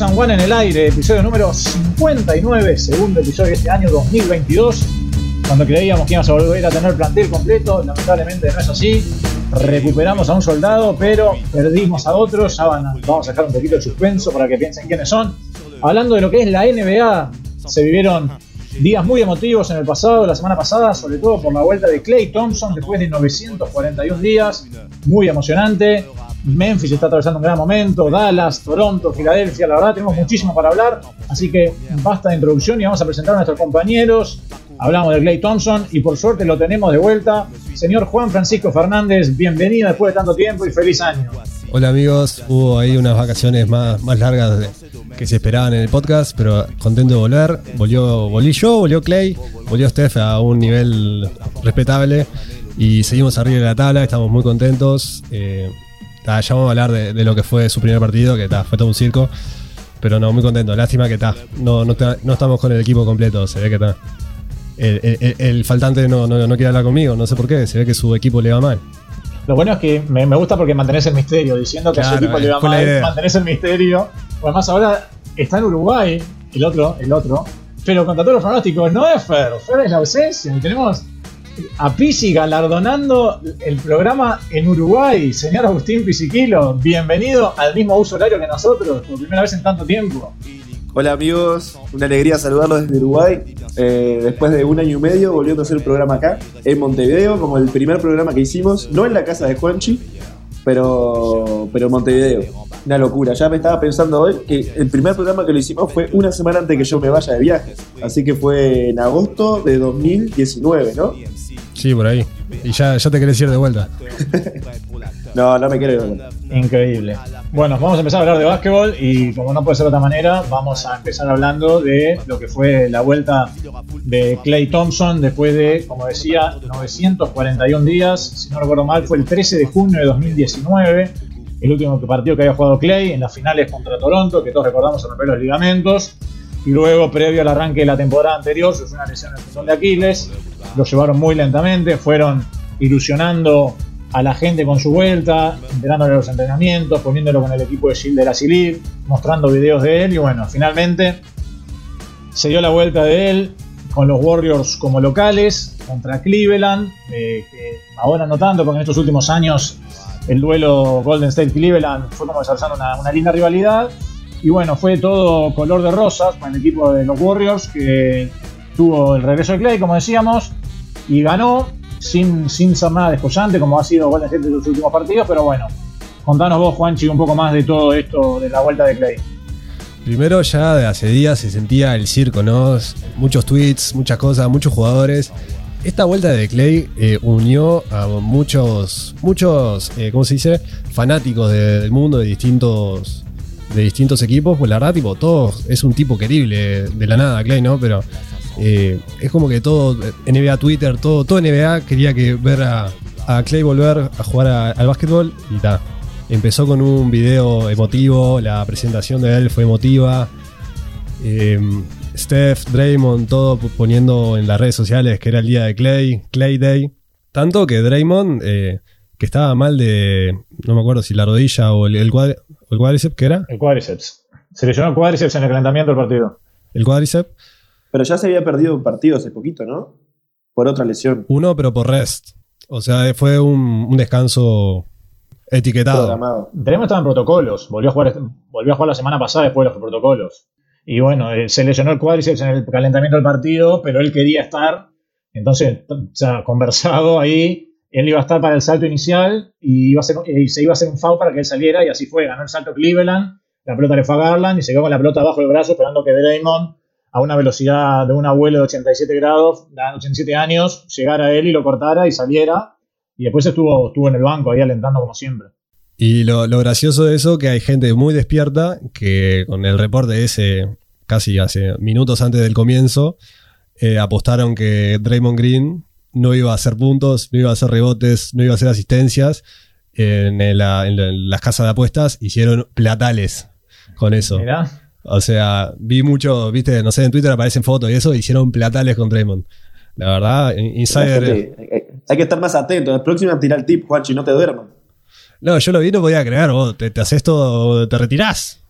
And One en el aire, episodio número 59, segundo episodio de este año 2022. Cuando creíamos que íbamos a volver a tener plantel completo, lamentablemente no es así. Recuperamos a un soldado, pero perdimos a otros. Ya van vamos a sacar un poquito de suspenso para que piensen quiénes son. Hablando de lo que es la NBA, se vivieron días muy emotivos en el pasado, la semana pasada, sobre todo por la vuelta de Clay Thompson después de 941 días. Muy emocionante. Memphis está atravesando un gran momento, Dallas, Toronto, Filadelfia, la verdad tenemos muchísimo para hablar, así que basta de introducción y vamos a presentar a nuestros compañeros. Hablamos de Clay Thompson y por suerte lo tenemos de vuelta. Señor Juan Francisco Fernández, bienvenido después de tanto tiempo y feliz año. Hola amigos, hubo ahí unas vacaciones más, más largas que se esperaban en el podcast, pero contento de volver. Volvió, volví yo, volvió Clay, volvió Steph a un nivel respetable y seguimos arriba de la tabla, estamos muy contentos. Eh, ta, ya vamos a hablar de, de lo que fue su primer partido, que ta, fue todo un circo, pero no, muy contento. Lástima que está, no, no, ta- no estamos con el equipo completo, se ve que está. El, el- el- el faltante no, no, no quiere hablar conmigo, no sé por qué, se ve que su equipo le va mal. Lo bueno es que me, me gusta porque mantenés el misterio, diciendo que a su equipo le va mal, mantenés el misterio. Además ahora está en Uruguay, el otro, el otro, pero contra todos los pronósticos no es Fer, Fer es la ausencia. Y tenemos a Pisi galardonando el programa en Uruguay. Señor Agustín Pisiquilo, bienvenido al mismo uso horario que nosotros, por primera vez en tanto tiempo. Hola amigos, una alegría saludarlos desde Uruguay. Eh, después de un año y medio volviendo a hacer el programa acá, en Montevideo, como el primer programa que hicimos, no en la casa de Juanchi, pero, pero en Montevideo. Una locura, ya me estaba pensando hoy que el primer programa que lo hicimos fue una semana antes que yo me vaya de viaje. Así que fue en agosto de 2019, ¿no? Sí, por ahí. Y ya, ya te querés ir de vuelta. No, no me quiero ir. Increíble. Bueno, vamos a empezar a hablar de básquetbol y como no puede ser de otra manera, vamos a empezar hablando de lo que fue la vuelta de Clay Thompson después de, como decía, 941 días. Si no recuerdo mal, fue el 13 de junio de 2019, el último partido que había jugado Clay en las finales contra Toronto, que todos recordamos se romper los ligamentos. Luego, previo al arranque de la temporada anterior, sufrió una lesión en el tendón de Aquiles. Lo llevaron muy lentamente, fueron ilusionando a la gente con su vuelta, enterándole de los entrenamientos, poniéndolo con el equipo de Gilles de la Silir, mostrando videos de él y bueno, finalmente se dio la vuelta de él con los Warriors como locales contra Cleveland, eh, que ahora no tanto porque en estos últimos años el duelo Golden State Cleveland fue como desarrollando una, una linda rivalidad y bueno, fue todo color de rosas con el equipo de los Warriors que tuvo el regreso de Clay, como decíamos, y ganó sin, sin ser nada descollante como ha sido Golden State en los últimos partidos, pero bueno, contanos vos, Juanchi, un poco más de todo esto de la vuelta de Clay. Primero ya de hace días se sentía el circo, ¿no? Muchos tweets, muchas cosas, muchos jugadores. Esta vuelta de Clay eh, unió a muchos, muchos, eh, ¿cómo se dice? Fanáticos de- del mundo de distintos, de distintos equipos. Pues la verdad, tipo, es un tipo querible de la nada, Clay, ¿no? Pero eh, es como que todo, eh, NBA Twitter, todo, todo NBA quería que ver a, a Clay volver a jugar al básquetbol y ta. Empezó con un video emotivo, la presentación de él fue emotiva. Eh, Steph, Draymond, todo poniendo en las redes sociales que era el día de Clay, Clay Day. Tanto que Draymond, eh, que estaba mal de, no me acuerdo si la rodilla o el, el, cuadri- o el cuádriceps, ¿qué era? El cuádriceps. Se lesionó el cuádriceps en el calentamiento del partido. El cuádriceps. Pero ya se había perdido un partido hace poquito, ¿no? Por otra lesión Uno, pero por rest. O sea, fue un, un descanso etiquetado. programado. Draymond estaba en protocolos, volvió a jugar, volvió a jugar la semana pasada después de los protocolos. Y bueno, eh, se lesionó el cuádriceps en el calentamiento del partido, pero él quería estar. Entonces, se ha conversado ahí. Él iba a estar para el salto inicial ser, y se iba a hacer un foul para que él saliera. Y así fue. Ganó el salto Cleveland. La pelota le fue a Garland y se quedó con la pelota bajo el brazo esperando que Draymond, a una velocidad de un abuelo de 87 grados, de 87 años, llegara a él y lo cortara y saliera. Y después estuvo, estuvo en el banco ahí alentando como siempre. Y lo, lo gracioso de eso que hay gente muy despierta que con el reporte ese casi hace minutos antes del comienzo eh, apostaron que Draymond Green no iba a hacer puntos, no iba a hacer rebotes, no iba a hacer asistencias. En, el- en la- en las casas de apuestas hicieron platales con eso. Mirá. O sea, vi mucho, viste, no sé, en Twitter aparecen fotos y eso, hicieron platales con Draymond. La verdad, in- Insider. Hay que- hay que estar más atento. La próxima tira el tip, Juanchi, no te duermas. No, yo lo vi, no podía creer, vos te, te haces todo, te retirás.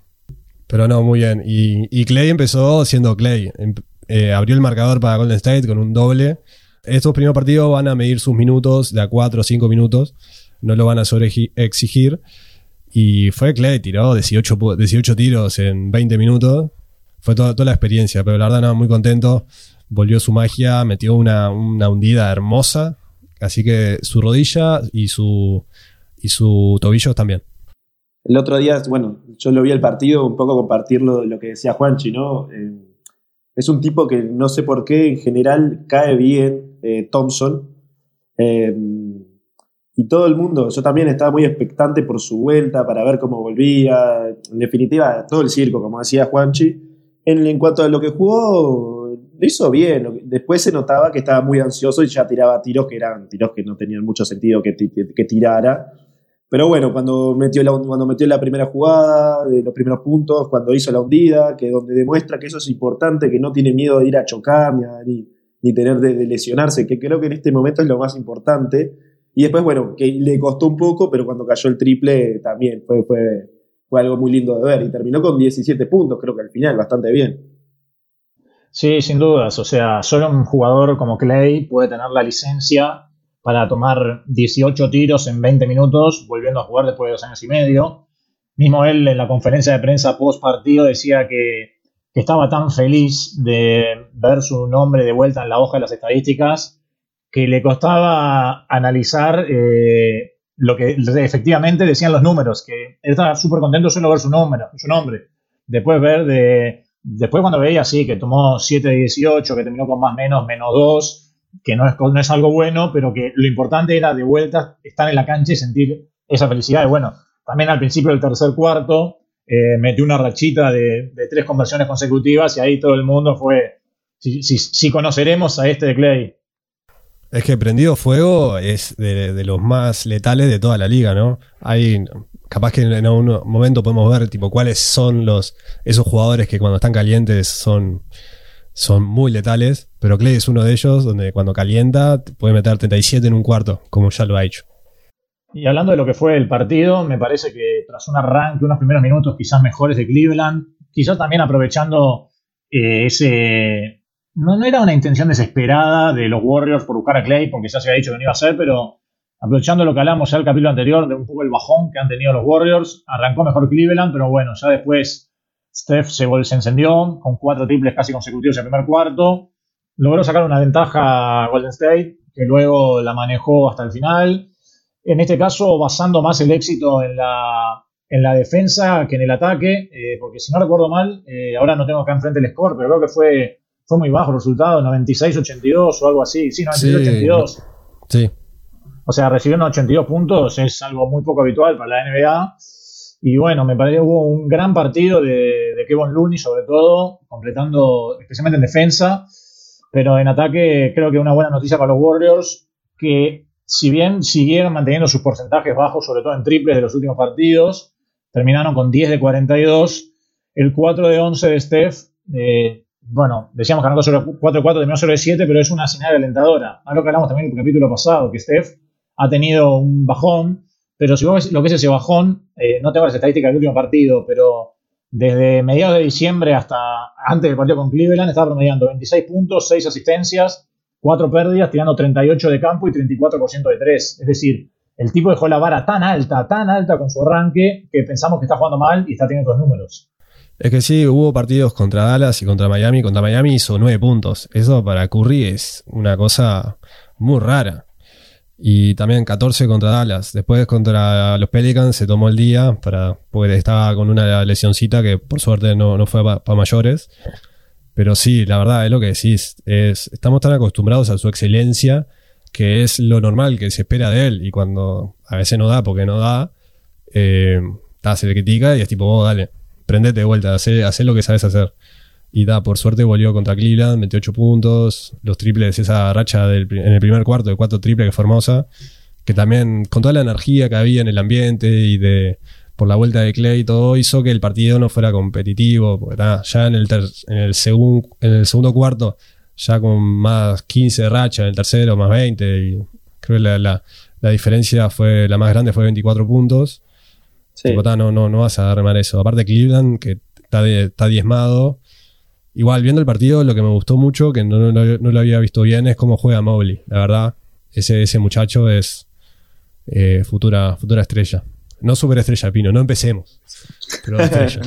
Pero no, muy bien. Y, Clay empezó siendo Clay. Em, eh, abrió el marcador para Golden State con un doble. Estos primeros partidos van a medir sus minutos de a 4 o 5 minutos. No lo van a exigir. Y fue Clay, tiró 18, 18 tiros en 20 minutos. Fue toda, toda la experiencia, pero la verdad, no, muy contento. Volvió su magia, metió una, una hundida hermosa. Así que su rodilla y su, y su tobillo también. El otro día, bueno, yo lo vi el partido, un poco compartirlo lo que decía Juanchi, ¿no? Eh, es un tipo que no sé por qué en general cae bien, eh, Thompson. Eh, y todo el mundo, yo también estaba muy expectante por su vuelta, para ver cómo volvía. En definitiva, todo el circo, como decía Juanchi. En, en cuanto a lo que jugó, lo hizo bien. Después se notaba que estaba muy ansioso y ya tiraba tiros que eran tiros que no tenían mucho sentido que tirara. Pero bueno, cuando metió, la, cuando metió la primera jugada, de los primeros puntos, cuando hizo la hundida, que donde demuestra que eso es importante, que no tiene miedo de ir a chocar ni, ni, tener de, lesionarse, que creo que en este momento es lo más importante. Y después, bueno, que le costó un poco, pero cuando cayó el triple también fue, fue, fue algo muy lindo de ver. Y terminó con 17 puntos, creo que al final, bastante bien. Sí, sin dudas. O sea, solo un jugador como Clay puede tener la licencia para tomar 18 tiros en 20 minutos, volviendo a jugar después de dos años y medio. Mismo él en la conferencia de prensa post partido decía que, estaba tan feliz de ver su nombre de vuelta en la hoja de las estadísticas que le costaba analizar eh, lo que efectivamente decían los números, que él estaba súper contento solo ver su número, su nombre. Después ver de. Después cuando veía así, que tomó 7 de 18, que terminó con más menos, menos 2, que no es, no es algo bueno, pero que lo importante era de vuelta estar en la cancha y sentir esa felicidad. Y bueno, también al principio del tercer cuarto eh, metió una rachita de, tres conversiones consecutivas y ahí todo el mundo fue, si, si, conoceremos a este de Clay. Es que Prendido Fuego es de, los más letales de toda la liga, ¿no? Hay, capaz que en algún momento podemos ver, tipo, cuáles son los, esos jugadores que cuando están calientes son son muy letales, pero Clay es uno de ellos donde cuando calienta puede meter 37 en un cuarto, como ya lo ha hecho. Y hablando de lo que fue el partido, me parece que tras un arranque, unos primeros minutos quizás mejores de Cleveland, quizás también aprovechando eh, ese... No, no era una intención desesperada de los Warriors por buscar a Clay, porque ya se había dicho que no iba a ser, pero aprovechando lo que hablamos ya el capítulo anterior de un poco el bajón que han tenido los Warriors, arrancó mejor Cleveland, pero bueno, ya después Steph se, se encendió con cuatro triples casi consecutivos en el primer cuarto. Logró sacar una ventaja a Golden State, que luego la manejó hasta el final. En este caso, basando más el éxito en la, en la defensa que en el ataque, eh, porque si no recuerdo mal, eh, ahora no tengo acá enfrente el score, pero creo que fue, fue muy bajo el resultado, 96-82 o algo así. Sí, 96-82. Sí. O sea, recibir 82 puntos es algo muy poco habitual para la NBA. Y bueno, me parece que hubo un gran partido de, Kevin Looney, sobre todo, completando, especialmente en defensa. Pero en ataque, creo que una buena noticia para los Warriors, que si bien siguieron manteniendo sus porcentajes bajos, sobre todo en triples de los últimos partidos, terminaron con 10 de 42. El 4 de 11 de Steph, eh, bueno, decíamos que arrancó sobre 4 de 4, terminó sobre 7, pero es una señal alentadora. Algo que hablamos también en el capítulo pasado, que Steph ha tenido un bajón pero si vos ves lo que es ese bajón, eh, no tengo las estadísticas del último partido, pero desde mediados de diciembre hasta antes del partido con Cleveland estaba promediando 26 puntos, 6 asistencias, 4 pérdidas, tirando 38 de campo y 34% de 3. Es decir, el tipo dejó la vara tan alta, tan alta con su arranque, que pensamos que está jugando mal y está teniendo los números. Es que sí, hubo partidos contra Dallas y contra Miami. Contra Miami hizo 9 puntos. Eso para Curry es una cosa muy rara. Y también 14 contra Dallas. Después contra los Pelicans se tomó el día para, porque estaba con una lesioncita que por suerte no, no fue para mayores. Pero sí, la verdad es lo que decís. Es, estamos tan acostumbrados a su excelencia que es lo normal que se espera de él. Y cuando a veces no da porque no da, eh, se le critica y es tipo, oh, dale, prendete de vuelta, haz lo que sabes hacer. Y da, por suerte volvió contra Cleveland, 28 puntos, los triples, esa racha del, en el primer cuarto de cuatro triples que fue hermosa, que también con toda la energía que había en el ambiente y de por la vuelta de Clay y todo, hizo que el partido no fuera competitivo, porque ya en el, en, el en el segundo cuarto, ya con más 15 de racha, en el tercero más 20, y creo que la, la, diferencia fue, la más grande fue 24 puntos. Sí. no, no, no vas a armar eso. Aparte Cleveland, que está, está diezmado. Igual, viendo el partido, lo que me gustó mucho, que no, lo había visto bien, es cómo juega Mobley. La verdad, ese, ese muchacho es eh, futura, futura estrella. No superestrella, Pino, no empecemos. Pero estrella.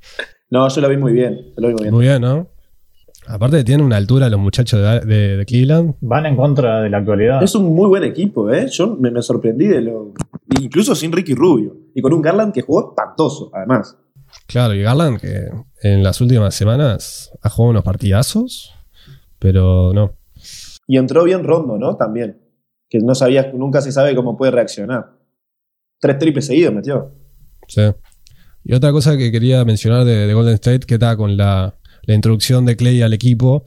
no, yo lo vi muy bien. Lo vi muy bien. Muy bien, ¿no? Aparte tienen una altura los muchachos de, Cleveland. Van en contra de la actualidad. Es un muy buen equipo, ¿eh? Yo me, sorprendí de lo... Incluso sin Ricky Rubio. Y con un Garland que jugó espantoso, además. Claro, y Garland que en las últimas semanas ha jugado unos partidazos, pero no. Y entró bien Rondo, ¿no? También. Que no nunca se sabe cómo puede reaccionar. Tres triples seguidos metió. Sí. Y otra cosa que quería mencionar de, Golden State, que está con la, introducción de Clay al equipo,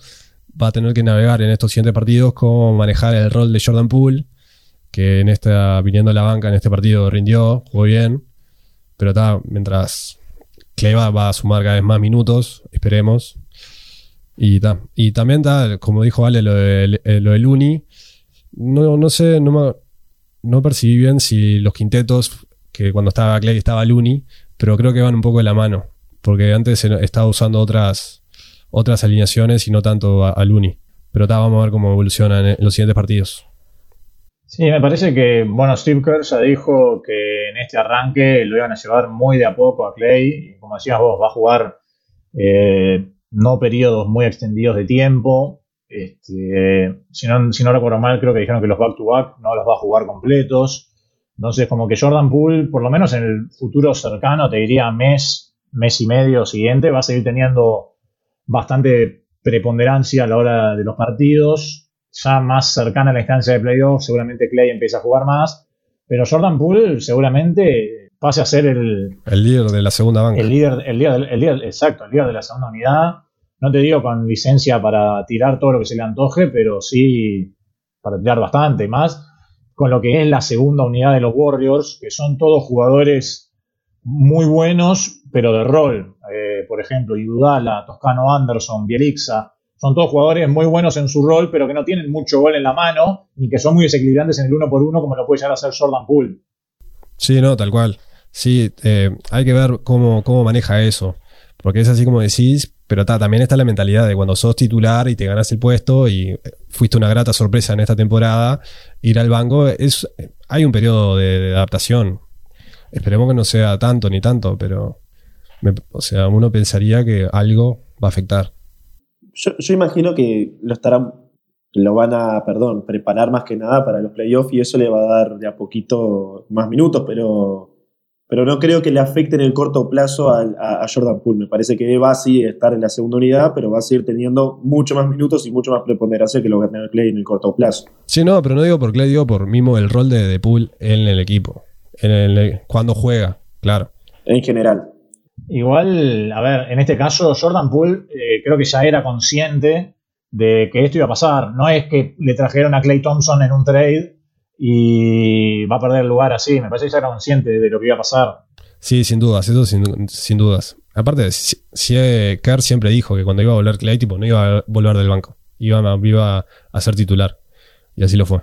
va a tener que navegar en estos siguientes partidos cómo manejar el rol de Jordan Poole, que en esta, viniendo a la banca en este partido rindió, jugó bien, pero está, mientras Clay va, a sumar cada vez más minutos, esperemos. Y, y también está, como dijo Ale, lo de, eh, lo Uni. No, no sé, no, percibí bien si los quintetos, que cuando estaba Clay estaba Luni, pero creo que van un poco de la mano. Porque antes estaba usando otras, otras alineaciones y no tanto a, Luni. Pero está, vamos a ver cómo evolucionan en los siguientes partidos. Sí, me parece que, bueno, Steve Kerr ya dijo que en este arranque lo iban a llevar muy de a poco a Clay. Y como decías vos, va a jugar eh, no periodos muy extendidos de tiempo. Este, si, no, recuerdo mal, creo que dijeron que los back-to-back no los va a jugar completos. Entonces, como que Jordan Poole, por lo menos en el futuro cercano, te diría mes, mes y medio siguiente, va a seguir teniendo bastante preponderancia a la hora de los partidos ya más cercana a la instancia de playoff, seguramente Clay empieza a jugar más. Pero Jordan Poole seguramente pase a ser el, el líder de la segunda banca. El líder, el líder, el líder, exacto, el líder de la segunda unidad. No te digo con licencia para tirar todo lo que se le antoje, pero sí para tirar bastante más. Con lo que es la segunda unidad de los Warriors, que son todos jugadores muy buenos, pero de rol. Eh, por ejemplo, Idudala, Toscano Anderson, Bielixa, son todos jugadores muy buenos en su rol, pero que no tienen mucho gol en la mano, ni que son muy desequilibrantes en el uno por uno, como lo puede llegar a hacer Jordan Poole. Sí, no, tal cual. Sí, eh, hay que ver cómo, cómo maneja eso. Porque es así como decís, pero también está la mentalidad de cuando sos titular y te ganas el puesto y eh, fuiste una grata sorpresa en esta temporada, ir al banco, es, hay un periodo de, adaptación. Esperemos que no sea tanto ni tanto, pero o sea, uno pensaría que algo va a afectar. Yo, imagino que lo estarán, lo van a, perdón, preparar más que nada para los playoffs y eso le va a dar de a poquito más minutos, pero, pero no creo que le afecte en el corto plazo a, Jordan Poole. Me parece que va a sí estar en la segunda unidad, pero va a seguir teniendo mucho más minutos y mucho más preponderancia que lo que va a tener Clay en el corto plazo. Sí, no, pero no digo por Clay, digo por mismo el rol de, de Poole en el equipo, en el, cuando juega, claro. En general. Igual, a ver, en este caso Jordan Poole eh, creo que ya era consciente de que esto iba a pasar. No es que le trajeron a Clay Thompson en un trade y va a perder el lugar así. Me parece que ya era consciente de lo que iba a pasar. Sí, sin dudas, eso sin, dudas. Aparte, si, eh, Kerr siempre dijo que cuando iba a volver Clay, tipo, no iba a volver del banco. Iba, iba a ser titular. Y así lo fue.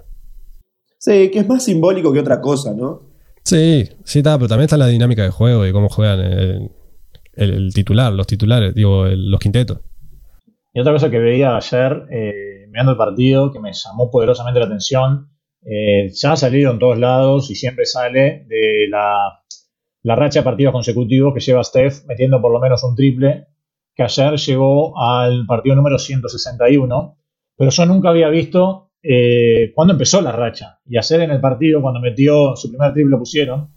Sí, que es más simbólico que otra cosa, ¿no? Sí, sí, está, pero también está la dinámica de juego y cómo juegan. El, el, titular, los titulares, digo, los quintetos. Y otra cosa que veía ayer, eh, mirando el partido, que me llamó poderosamente la atención, eh, ya ha salido en todos lados y siempre sale de la, la racha de partidos consecutivos que lleva Steph metiendo por lo menos un triple, que ayer llegó al partido número 161, pero yo nunca había visto eh, cuándo empezó la racha. Y ayer en el partido, cuando metió su primer triple, lo pusieron.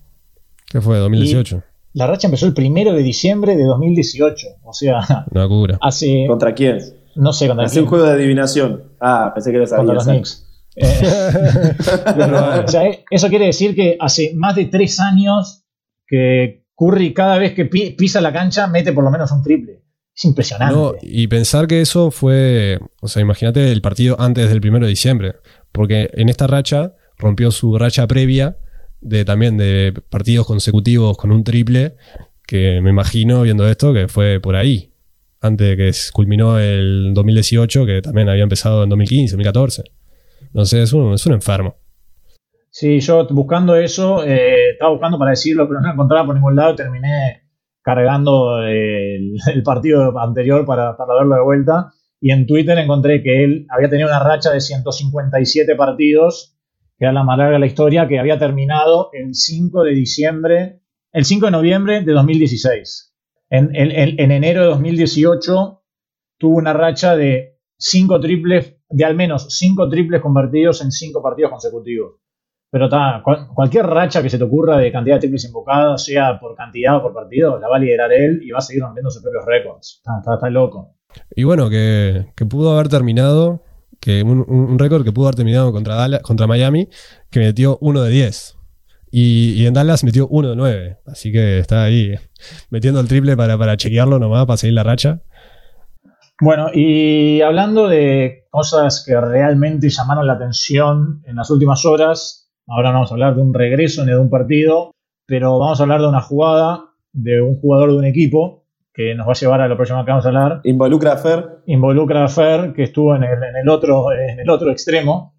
¿Qué fue? ¿2018? La racha empezó el primero de diciembre de 2018. O sea. Una cura. Hace. ¿Contra quién? No sé, contra Hace un juego de adivinación. Ah, pensé que lo sabía. Contra los Knicks. Eh, eso quiere decir que hace más de tres años que Curry, cada vez que pisa la cancha, mete por lo menos un triple. Es impresionante. No, y pensar que eso fue. O sea, imagínate el partido antes del primero de diciembre. Porque en esta racha rompió su racha previa de también de partidos consecutivos con un triple, que me imagino viendo esto que fue por ahí, antes de que culminó el 2018, que también había empezado en 2015, 2014. No sé, es un, es un enfermo. Sí, yo buscando eso, eh, estaba buscando para decirlo, pero no encontraba por ningún lado, terminé cargando el, partido anterior para, para verlo de vuelta. Y en Twitter encontré que él había tenido una racha de 157 partidos, que era la más larga de la historia, que había terminado el 5 de diciembre, el 5 de noviembre de 2016. En, en enero de 2018 tuvo una racha de 5 triples, de al menos 5 triples convertidos en 5 partidos consecutivos. Pero está, cualquier racha que se te ocurra de cantidad de triples invocados, sea por cantidad o por partido, la va a liderar él y va a seguir rompiendo sus propios récords. Está, loco. Y bueno, que, pudo haber terminado, que un, récord que pudo haber terminado contra, contra Miami, que metió 1 de 10. Y, en Dallas metió 1 de 9. Así que está ahí metiendo el triple para, para chequearlo nomás, para seguir la racha. Bueno, y hablando de cosas que realmente llamaron la atención en las últimas horas, Ahora no vamos a hablar de un regreso ni de un partido, pero vamos a hablar de una jugada de un jugador de un equipo que nos va a llevar a lo próximo que vamos a hablar. Involucra a Fer. Involucra a Fer, que estuvo en el, otro, en el otro extremo.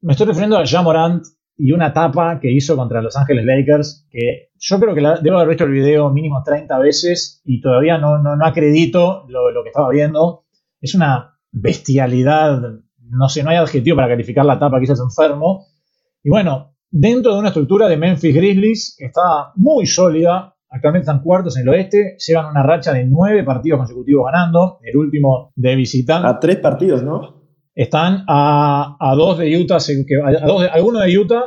Me estoy refiriendo a Jean Morant y una tapa que hizo contra Los Ángeles Lakers, que yo creo que debo haber visto el video mínimo 30 veces y todavía no, no, acredito lo, lo, que estaba viendo. Es una bestialidad, no sé, no hay adjetivo para calificar la tapa que hizo ese enfermo. Y bueno, dentro de una estructura de Memphis Grizzlies que está muy sólida, actualmente están cuartos en el oeste, llevan una racha de nueve partidos consecutivos ganando, el último de visitante. A tres partidos, ¿no? Están a, dos de Utah, a, dos de, uno de Utah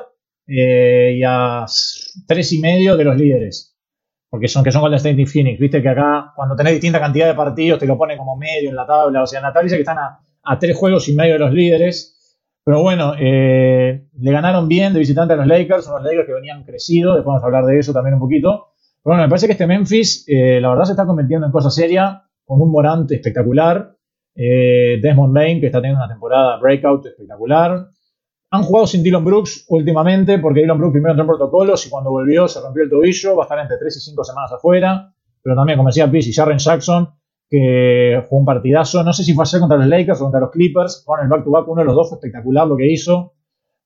eh, y a tres y medio de los líderes. Porque son que son Golden State y Phoenix. Viste que acá, cuando tenés distinta cantidad de partidos, te lo pone como medio en la tabla. O sea, en la tabla dice que están a, a tres juegos y medio de los líderes. Pero bueno, eh, le ganaron bien de visitante a los Lakers, unos Lakers que venían crecidos, después vamos a hablar de eso también un poquito. Bueno, me parece que este Memphis, eh, la verdad, se está convirtiendo en cosa seria, con un Morant espectacular, eh, Desmond Bain, que está teniendo una temporada breakout espectacular. Han jugado sin Dylan Brooks últimamente, porque Dylan Brooks primero entró en protocolos y cuando volvió se rompió el tobillo, va a estar entre 3 y 5 semanas afuera. Pero también, como decía Piz y Jaren Jackson, que fue un partidazo. No sé si fue ayer contra los Lakers o contra los Clippers. Jugaron el back-to-back, uno de los dos fue espectacular lo que hizo.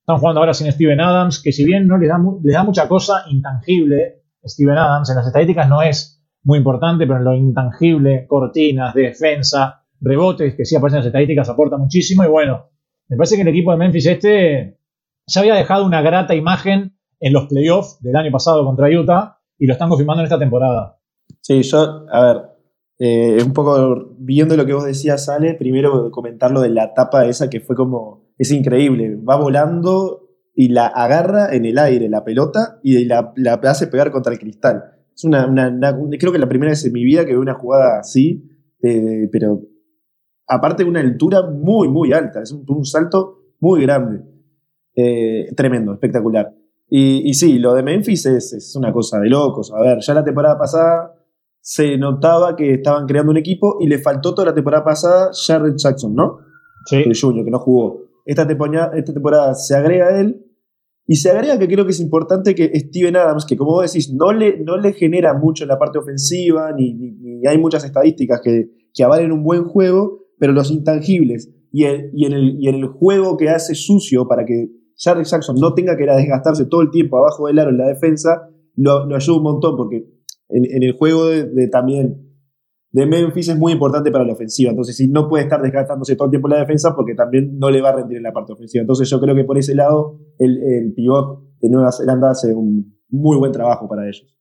Están jugando ahora sin Steven Adams, que si bien no les da, da mucha cosa intangible, Steven Adams en las estadísticas no es muy importante, pero en lo intangible, cortinas, defensa, rebotes, que sí aparecen en las estadísticas, aporta muchísimo. Y bueno, me parece que el equipo de Memphis este ya había dejado una grata imagen en los playoffs del año pasado contra Utah y lo están confirmando en esta temporada. Sí, yo, a ver, eh, un poco viendo lo que vos decías, Ale, primero comentar lo de la tapa esa que fue como, es increíble, va volando y la agarra en el aire la pelota y la, la hace pegar contra el cristal. Es una, creo que la primera vez en mi vida que veo una jugada así, pero aparte de una altura muy, muy alta, es un, salto muy grande, eh, tremendo, espectacular. Y, y, sí, lo de Memphis es, es una cosa de locos. A ver, ya la temporada pasada se notaba que estaban creando un equipo y le faltó toda la temporada pasada Jared Jackson, ¿no? Sí. El Junior, que no jugó. Esta temporada, esta temporada se agrega a él y se agrega que creo que es importante que Steven Adams, que como vos decís, no le, no le genera mucho en la parte ofensiva, ni, hay muchas estadísticas que, que, avalen un buen juego, pero los intangibles y, el, y, en el, y el juego que hace sucio para que Jared Jackson no tenga que ir a desgastarse todo el tiempo abajo del aro en la defensa, lo ayuda un montón, porque en, el juego de, también de Memphis es muy importante para la ofensiva. Entonces, si no puede estar desgastándose todo el tiempo la defensa, porque también no le va a rendir en la parte ofensiva. Entonces, yo creo que por ese lado, el, el pivot de Nueva Zelanda hace un muy buen trabajo para ellos.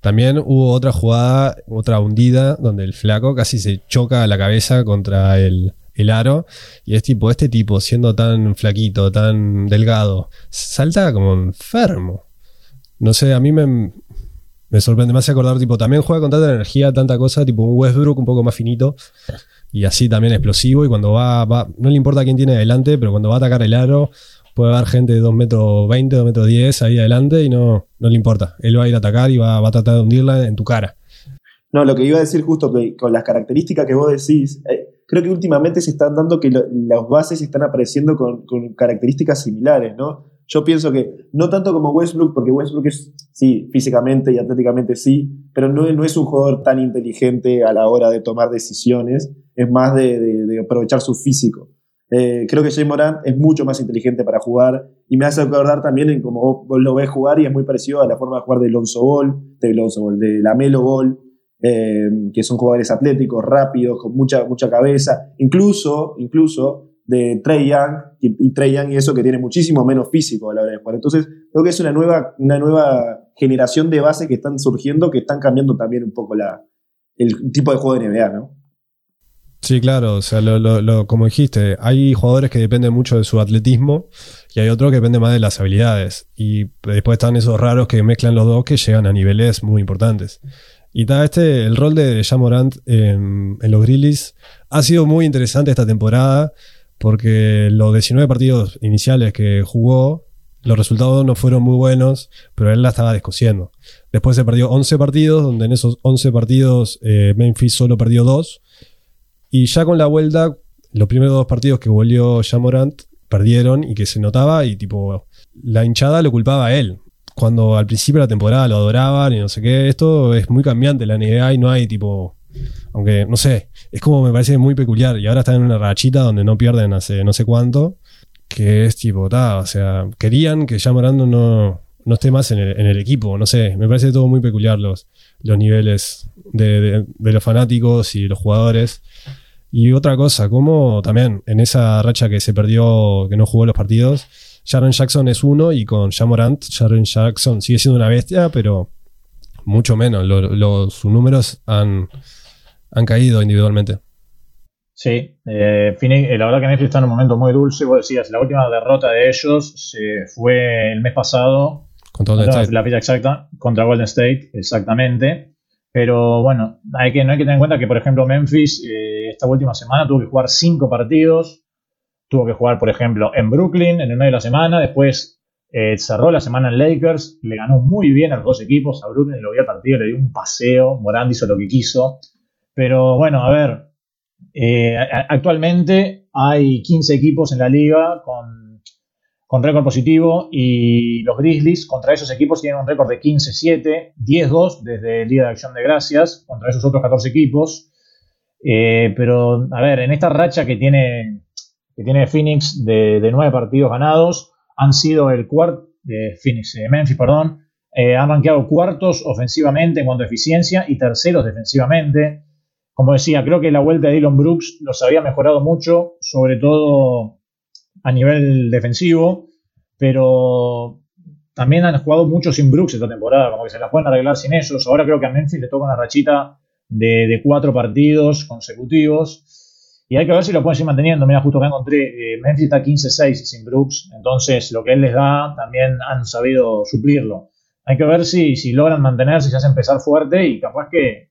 También hubo otra jugada, otra hundida, donde el flaco casi se choca la cabeza contra el, el aro. Y es tipo, este tipo, siendo tan flaquito, tan delgado, salta como enfermo. No sé, a mí me, me sorprende, hace acordar, tipo, también juega con tanta energía, tanta cosa, tipo un Westbrook un poco más finito y así también explosivo. Y cuando va, va no le importa quién tiene adelante, pero cuando va a atacar el aro, puede haber gente de 2 metros 20, 2 metros 10 ahí adelante y no, no le importa. Él va a ir a atacar y va, a tratar de hundirla en tu cara. No, lo que iba a decir justo que con las características que vos decís, eh, creo que últimamente se están dando que las bases están apareciendo con características similares, ¿no? Yo pienso que no tanto como Westbrook, porque Westbrook es, sí, físicamente y atléticamente sí, pero no, no es un jugador tan inteligente a la hora de tomar decisiones, es más de, aprovechar su físico. Eh, creo que Jay Morant es mucho más inteligente para jugar y me hace acordar también en cómo vos, lo ves jugar y es muy parecido a la forma de jugar de Lonzo Ball, de Lonzo Ball, de Lamelo Ball, eh, que son jugadores atléticos, rápidos, con mucha, mucha cabeza, incluso, incluso de Trey Young y, Trey Young y eso que tiene muchísimo menos físico a la hora de jugar. Entonces, creo que es una nueva, una nueva generación de base que están surgiendo, que están cambiando también un poco la, el tipo de juego de NBA, ¿no? Sí, claro, o sea, lo, como dijiste, hay jugadores que dependen mucho de su atletismo y hay otros que dependen más de las habilidades. Y después están esos raros que mezclan los dos que llegan a niveles muy importantes. Y tal, este, el rol de Jamorant en, en los Grizzlies ha sido muy interesante esta temporada porque los 19 partidos iniciales que jugó, los resultados no fueron muy buenos, pero él la estaba descosiendo. Después se perdió 11 partidos, donde en esos 11 partidos eh, Memphis solo perdió 2 y ya con la vuelta, los primeros dos partidos que volvió Jamorant perdieron y que se notaba y tipo, la hinchada lo culpaba a él. Cuando al principio de la temporada lo adoraban y no sé qué, esto es muy cambiante la NBA y no hay tipo, aunque no sé, es como me parece muy peculiar y ahora están en una rachita donde no pierden hace no sé cuánto, que es tipo, ta, o sea, querían que Jamorant no, no esté más en el, equipo, no sé, me parece todo muy peculiar los, los niveles de los fanáticos y los jugadores. Y otra cosa, como también en esa racha que se perdió, que no jugó los partidos, Sharon Jackson es uno y con Jamorant, Sharon Jackson sigue siendo una bestia, pero mucho menos. sus números han, han caído individualmente. Sí, eh, eh, la verdad que Netflix está en un momento muy dulce. Vos decías, la última derrota de ellos se fue el mes pasado. Contra Golden State. La exacta, contra Golden State, exactamente. Pero bueno, hay que, no hay que tener en cuenta que, por ejemplo, Memphis eh, esta última semana tuvo que jugar cinco partidos. Tuvo que jugar, por ejemplo, en Brooklyn en el medio de la semana. Después eh, cerró la semana en Lakers. Le ganó muy bien a los dos equipos. A Brooklyn lo vio al partido, le dio un paseo. Morán hizo lo que quiso. Pero bueno, a ver. Eh, actualmente hay 15 equipos en la liga con con récord positivo y los Grizzlies contra esos equipos tienen un récord de 15-7, 10-2 desde el Día de Acción de Gracias contra esos otros 14 equipos. Eh, pero, a ver, en esta racha que tiene, que tiene Phoenix de, de nueve partidos ganados, han sido el cuarto, de Phoenix, eh, Memphis, perdón, eh, han rankeado cuartos ofensivamente en cuanto a eficiencia y terceros defensivamente. Como decía, creo que la vuelta de Dylan Brooks los había mejorado mucho, sobre todo a nivel defensivo, pero también han jugado mucho sin Brooks esta temporada, como que se las pueden arreglar sin ellos. Ahora creo que a Memphis le toca una rachita de, cuatro partidos consecutivos. Y hay que ver si lo pueden seguir manteniendo. Mira, justo acá encontré, eh, Memphis está 15-6 sin Brooks, entonces lo que él les da también han sabido suplirlo. Hay que ver si, si logran mantenerse, si hacen empezar fuerte y capaz que,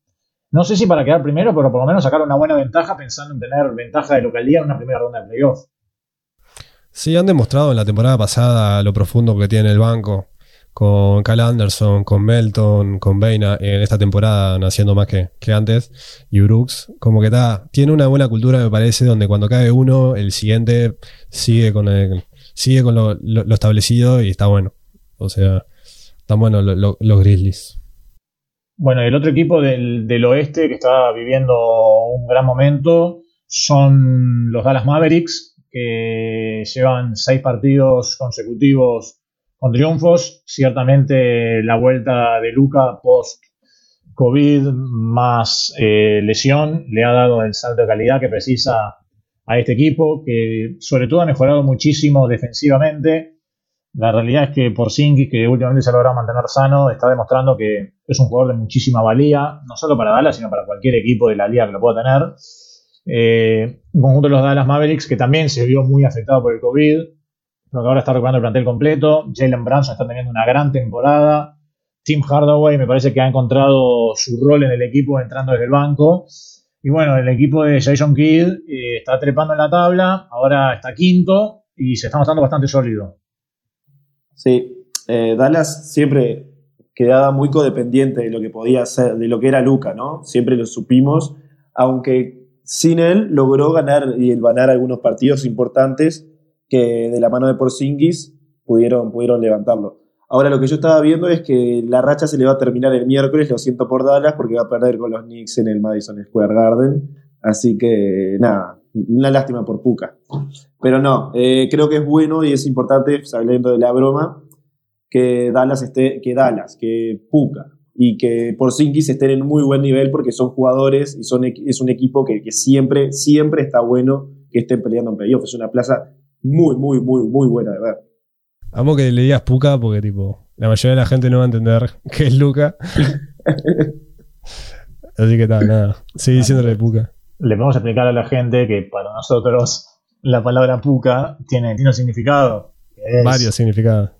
no sé si para quedar primero, pero por lo menos sacar una buena ventaja pensando en tener ventaja de localidad en una primera ronda de playoff. Sí, han demostrado en la temporada pasada lo profundo que tiene el banco. Con Cal Anderson, con Melton, con Veina, en esta temporada naciendo más que, antes, y Brooks, como que está, tiene una buena cultura, me parece, donde cuando cae uno, el siguiente sigue con sigue con lo, establecido y está bueno. O sea, están buenos los Grizzlies. Bueno, el otro equipo del, oeste que está viviendo un gran momento son los Dallas Mavericks, que llevan seis partidos consecutivos con triunfos. Ciertamente la vuelta de Luca post COVID más eh, lesión le ha dado el salto de calidad que precisa a este equipo, que sobre todo ha mejorado muchísimo defensivamente. La realidad es que por Porzingis, que últimamente se ha logrado mantener sano, está demostrando que es un jugador de muchísima valía, no solo para Dallas, sino para cualquier equipo de la liga que lo pueda tener. Eh, un conjunto de los Dallas Mavericks que también se vio muy afectado por el COVID, pero que ahora está recuperando el plantel completo. Jalen Branson está teniendo una gran temporada. Tim Hardaway me parece que ha encontrado su rol en el equipo entrando desde el banco. Y bueno, el equipo de Jason Kidd eh, está trepando en la tabla, ahora está quinto y se está mostrando bastante sólido. Sí, eh, Dallas siempre quedaba muy codependiente de lo que podía ser, de lo que era Luca, ¿no? Siempre lo supimos, aunque sin él logró ganar y ganar algunos partidos importantes que de la mano de Porzingis pudieron, pudieron levantarlo. Ahora lo que yo estaba viendo es que la racha se le va a terminar el miércoles, lo siento por Dallas, porque va a perder con los Knicks en el Madison Square Garden. Así que nada, una lástima por Puka. Pero no, eh, creo que es bueno y es importante, saliendo de la broma, que Dallas esté, que Dallas, que Puka y que por Porzingis estén en muy buen nivel porque son jugadores y son, es un equipo que, que siempre, siempre está bueno que estén peleando en playoff. Es una plaza muy, muy, muy, muy buena de ver. Amo que le digas Puka porque, tipo, la mayoría de la gente no va a entender qué es Luca. Así que tal, nada. Sigue diciéndole Puka. Le podemos explicar a la gente que para nosotros la palabra Puka tiene, tiene un significado. Varios significados.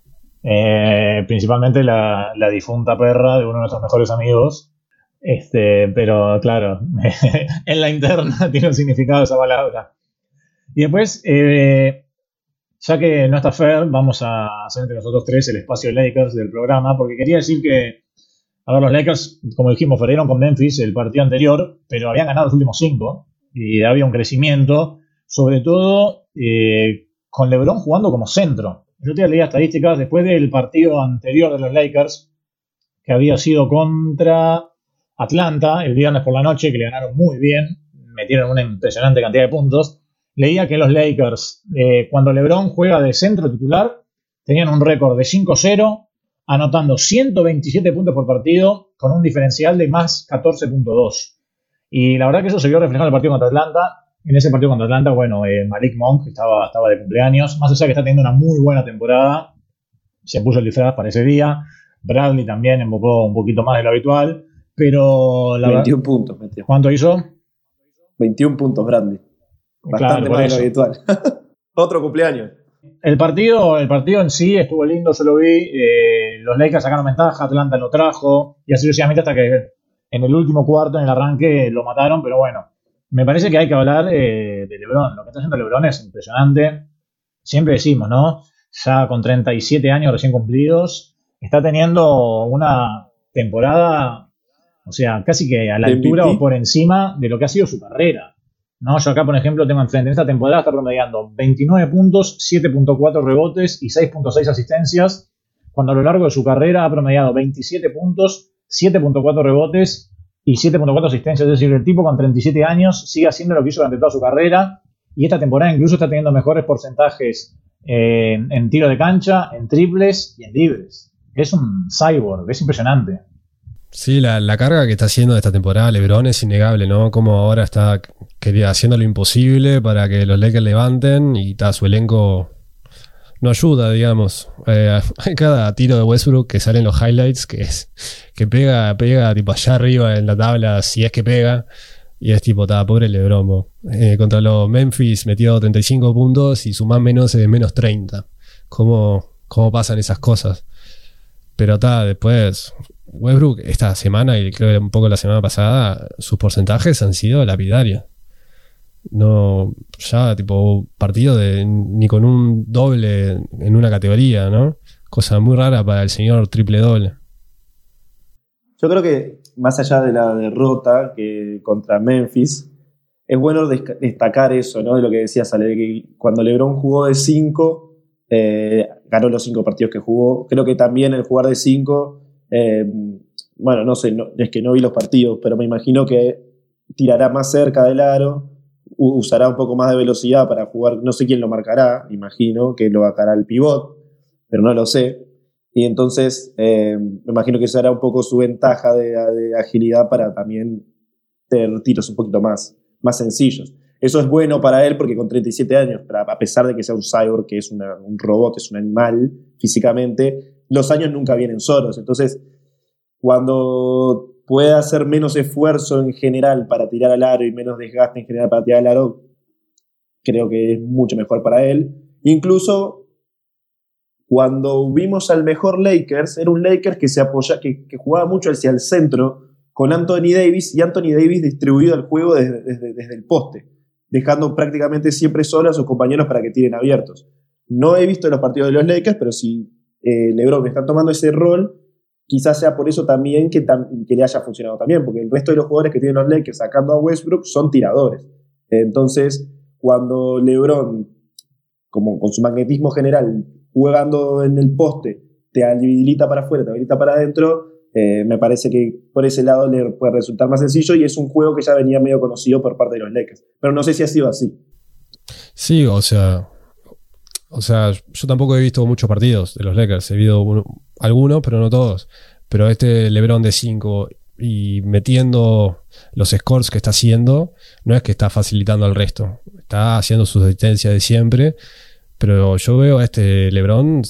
Eh, principalmente la, la, difunta perra de uno de nuestros mejores amigos. Este, pero claro, en la interna tiene un significado esa palabra. Y después, eh, ya que no está Fer, vamos a hacer entre nosotros tres el espacio de Lakers del programa, porque quería decir que, a ver, los Lakers, como dijimos, perdieron con Memphis el partido anterior, pero habían ganado los últimos cinco y había un crecimiento, sobre todo eh, con LeBron jugando como centro. Yo te leía estadísticas después del partido anterior de los Lakers, que había sido contra Atlanta el viernes por la noche, que le ganaron muy bien, metieron una impresionante cantidad de puntos leía que los Lakers, eh, cuando LeBron juega de centro titular, tenían un récord de 5-0, anotando 127 puntos por partido, con un diferencial de más 14.2. Y la verdad que eso se vio reflejado en el partido contra Atlanta. En ese partido contra Atlanta, bueno, eh, Malik Monk estaba, estaba de cumpleaños, más allá que está teniendo una muy buena temporada, se puso el disfraz para ese día. Bradley también invocó un poquito más de lo habitual, pero la 21 puntos metió. ¿Cuánto hizo? 21 puntos Bradley. Bastante más de lo habitual. Otro cumpleaños. El partido, el partido en sí estuvo lindo, yo lo vi. Eh, los Lakers sacaron ventaja, Atlanta lo trajo, y así sucesivamente hasta que en el último cuarto, en el arranque, lo mataron, pero bueno. Me parece que hay que hablar eh, de LeBron. Lo que está haciendo LeBron es impresionante. Siempre decimos, ¿no? Ya con 37 años recién cumplidos, está teniendo una temporada, o sea, casi que a la altura o por encima de lo que ha sido su carrera. ¿No? Yo acá, por ejemplo, tengo enfrente, en esta temporada está promediando 29 puntos, 7.4 rebotes y 6.6 asistencias, cuando a lo largo de su carrera ha promediado 27 puntos, 7.4 rebotes y 7.4 asistencias. Es decir, el tipo con 37 años sigue haciendo lo que hizo durante toda su carrera y esta temporada incluso está teniendo mejores porcentajes en, en tiro de cancha, en triples y en libres. Es un cyborg, es impresionante. Sí, la, carga que está haciendo esta temporada LeBron es innegable, ¿no? Como ahora está haciendo lo imposible para que los Lakers levanten y está su elenco no ayuda, digamos. Eh, cada tiro de Westbrook que sale en los highlights que es que pega, pega tipo allá arriba en la tabla, si es que pega. Y es tipo, está pobre LeBron. Eh, contra los Memphis metió 35 puntos y su más menos es de menos 30. ¿Cómo, ¿Cómo pasan esas cosas? Pero está, después Westbrook esta semana y creo que un poco la semana pasada, sus porcentajes han sido lapidarios. No, ya tipo partido de ni con un doble en una categoría, ¿no? Cosa muy rara para el señor triple doble. Yo creo que más allá de la derrota que contra Memphis, es bueno destacar eso, ¿no? De lo que decías, Ale, que cuando LeBron jugó de 5, eh, ganó los 5 partidos que jugó. Creo que también el jugar de 5 eh, bueno, no sé, es que no vi los partidos, pero me imagino que tirará más cerca del aro, usará un poco más de velocidad para jugar, no sé quién lo marcará, imagino que lo marcará el pivot, pero no lo sé. Y entonces eh, me imagino que hará un poco su ventaja de, agilidad para también tener tiros un poquito más, más sencillos. Eso es bueno para él porque con 37 años, a pesar de que sea un cyborg, que es un robot, es un animal físicamente, los años nunca vienen solos. Entonces, cuando pueda hacer menos esfuerzo en general para tirar al aro y menos desgaste en general para tirar al aro, creo que es mucho mejor para él. Incluso cuando vimos al mejor Lakers, era un Lakers que se apoya, que, jugaba mucho hacia el centro con Anthony Davis y Anthony Davis distribuido el juego desde, desde el poste, dejando prácticamente siempre solo a sus compañeros para que tiren abiertos. No he visto los partidos de los Lakers, pero si eh, LeBron está tomando ese rol, quizás sea por eso también que, le haya funcionado también, porque el resto de los jugadores que tienen los Lakers sacando a Westbrook son tiradores. Entonces, cuando LeBron, como con su magnetismo general, jugando en el poste, te habilita para afuera, te habilita para adentro, eh, me parece que por ese lado le puede resultar más sencillo y es un juego que ya venía medio conocido por parte de los Lakers. Pero no sé si ha sido así. Sí, o sea, o sea, yo tampoco he visto muchos partidos de los Lakers. He visto algunos, pero no todos. pero este LeBron de 5 y metiendo los scores que está haciendo, no es que está facilitando al resto, está haciendo su asistencia de siempre, pero yo veo a este LeBron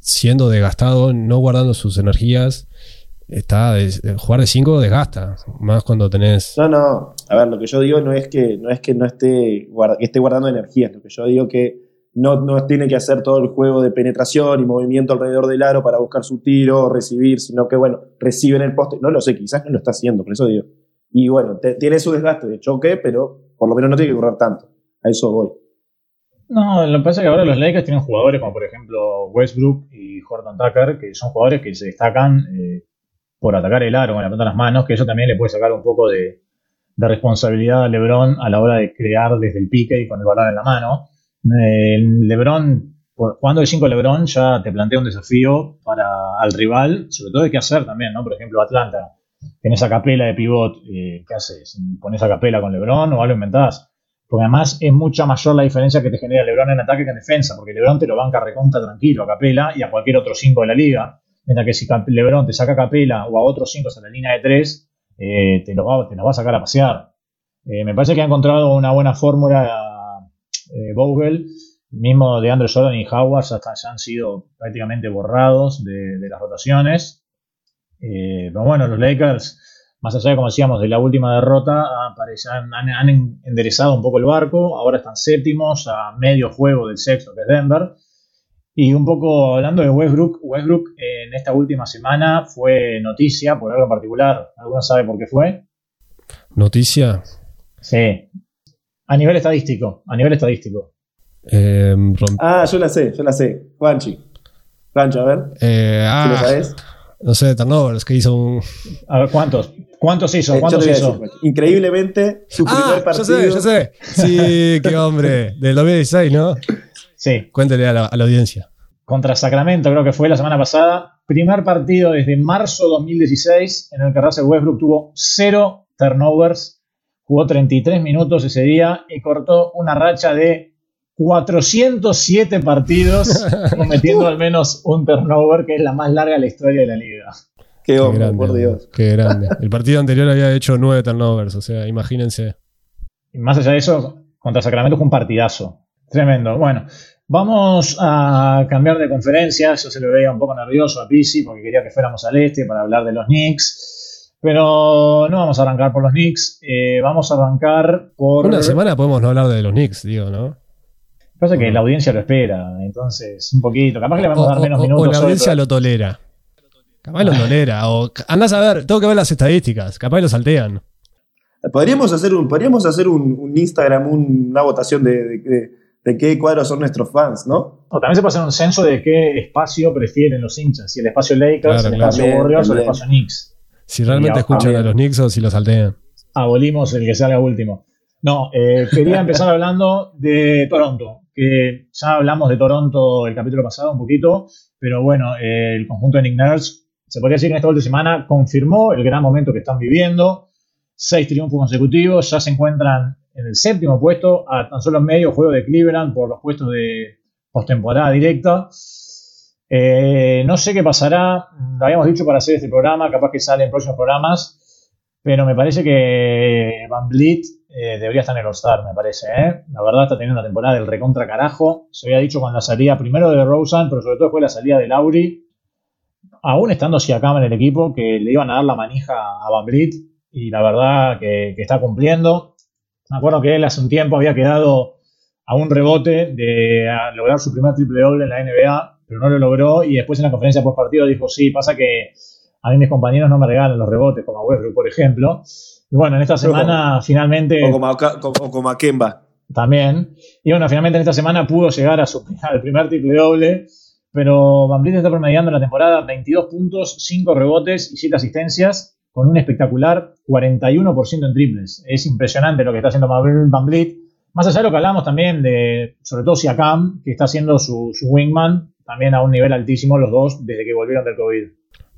siendo desgastado, no guardando sus energías. Está jugar de 5 desgasta, más cuando tenés. No, no. A ver, lo que yo digo no es que no es que no esté, que esté guardando energías. Lo que yo digo que no, no tiene que hacer todo el juego de penetración y movimiento alrededor del aro para buscar su tiro o recibir, sino que, bueno, recibe en el poste. No lo sé, quizás no lo está haciendo, por eso digo. Y bueno, tiene su desgaste de choque, pero por lo menos no tiene que correr tanto. A eso voy. No, lo que pasa es que ahora los Lakers tienen jugadores como por ejemplo Westbrook y Jordan Tucker, que son jugadores que se destacan eh, por atacar el aro con la planta de las manos, que eso también le puede sacar un poco de, responsabilidad a LeBron a la hora de crear desde el pique y con el balón en la mano. Eh, LeBron, jugando de 5 LeBron ya te plantea un desafío para al rival, sobre todo de qué hacer también, ¿no? Por ejemplo, Atlanta, tenés a capela de pivot, eh, ¿qué haces? ¿Pones a capela con LeBron o algo inventás? Porque además es mucha mayor la diferencia que te genera LeBron en ataque que en defensa, porque LeBron te lo banca reconta tranquilo a Capela y a cualquier otro 5 de la liga. Mientras que si LeBron te saca a Capela o a otros 5 en la línea de 3, eh, te, lo va, a sacar a pasear. Eh, me parece que ha encontrado una buena fórmula eh, Vogel. Mismo de Andrew Jordan y Howard ya, han sido prácticamente borrados de, de las rotaciones. Eh, pero bueno, los Lakers más allá, como decíamos, de la última derrota, han, enderezado un poco el barco, ahora están séptimos a medio juego del sexto, que es Denver. Y un poco hablando de Westbrook, Westbrook en esta última semana fue noticia por algo en particular. ¿Alguno sabe por qué fue? ¿Noticia? Sí. A nivel estadístico, a nivel estadístico. Eh, ah, yo la sé, yo la sé. Juanchi. Juancho, a ver. Eh, ah, lo sabes? No sé, turnovers, que hizo un. A ver, ¿cuántos? ¿Cuántos hizo? Eh, ¿Cuántos hizo? increíblemente, su ah, primer partido. Yo sé, yo sé. Sí, qué hombre. Del 2016, ¿no? Sí. Cuéntele a la, audiencia. Contra Sacramento, creo que fue la semana pasada. Primer partido desde marzo 2016 en el que Russell Westbrook tuvo cero turnovers. Jugó 33 minutos ese día y cortó una racha de 407 partidos, cometiendo al menos un turnover, que es la más larga de la historia de la liga. Qué, grande, por Dios. Qué grande. El partido anterior había hecho nueve turnovers, o sea, imagínense. Y más allá de eso, contra Sacramento fue un partidazo. Tremendo. Bueno, vamos a cambiar de conferencia. Yo se lo veía un poco nervioso a Pisi porque quería que fuéramos al este para hablar de los Knicks. Pero no vamos a arrancar por los Knicks. Eh, vamos a arrancar por. Una semana podemos no hablar de los Knicks, digo, ¿no? Pasa que la audiencia lo espera, entonces un poquito. Capaz que le vamos a dar menos minutos. O la audiencia lo tolera. Capaz lo tolera. O andás a ver, tengo que ver las estadísticas. Capaz lo saltean. Podríamos hacer un, podríamos hacer un, Instagram, una votación de, qué cuadros son nuestros fans, ¿no? O también se puede hacer un censo de qué espacio prefieren los hinchas. Si el espacio Lakers, el espacio Warriors o el espacio Knicks. Si realmente escuchan a los Knicks o si lo saltean. Abolimos el que salga último. No, eh, quería empezar hablando de Toronto, que ya hablamos de Toronto el capítulo pasado un poquito, pero bueno, eh, el conjunto de Nick Nurse se podría decir que en esta última semana confirmó el gran momento que están viviendo. Seis triunfos consecutivos, ya se encuentran en el séptimo puesto, a tan solo medio juego de Cleveland por los puestos de postemporada directa. Eh, no sé qué pasará, lo habíamos dicho para hacer este programa, capaz que sale en próximos programas, pero me parece que Van Vliet eh, debería estar en el All-Star, me parece. ¿eh? La verdad está teniendo una temporada del recontra carajo. Se había dicho cuando la salida primero de Rosen, pero sobre todo después la salida de Lauri aún estando Siakam en el equipo, que le iban a dar la manija a Van Vliet y la verdad que, está cumpliendo. Me acuerdo que él hace un tiempo había quedado a un rebote de lograr su primer triple doble en la NBA, pero no lo logró y después en la conferencia post partido dijo, sí, pasa que a mí mis compañeros no me regalan los rebotes, como a Westbrook, por ejemplo. Y bueno, en esta semana finalmente... O como, a, como a Kemba. También. Y bueno, finalmente en esta semana pudo llegar a su, al primer triple doble pero Van Vliet está promediando en la temporada 22 puntos, 5 rebotes y 7 asistencias, con un espectacular 41% en triples. Es impresionante lo que está haciendo Van Vliet. Más allá de lo que hablamos también de, sobre todo Siakam, que está haciendo su, wingman, también a un nivel altísimo los dos desde que volvieron del COVID.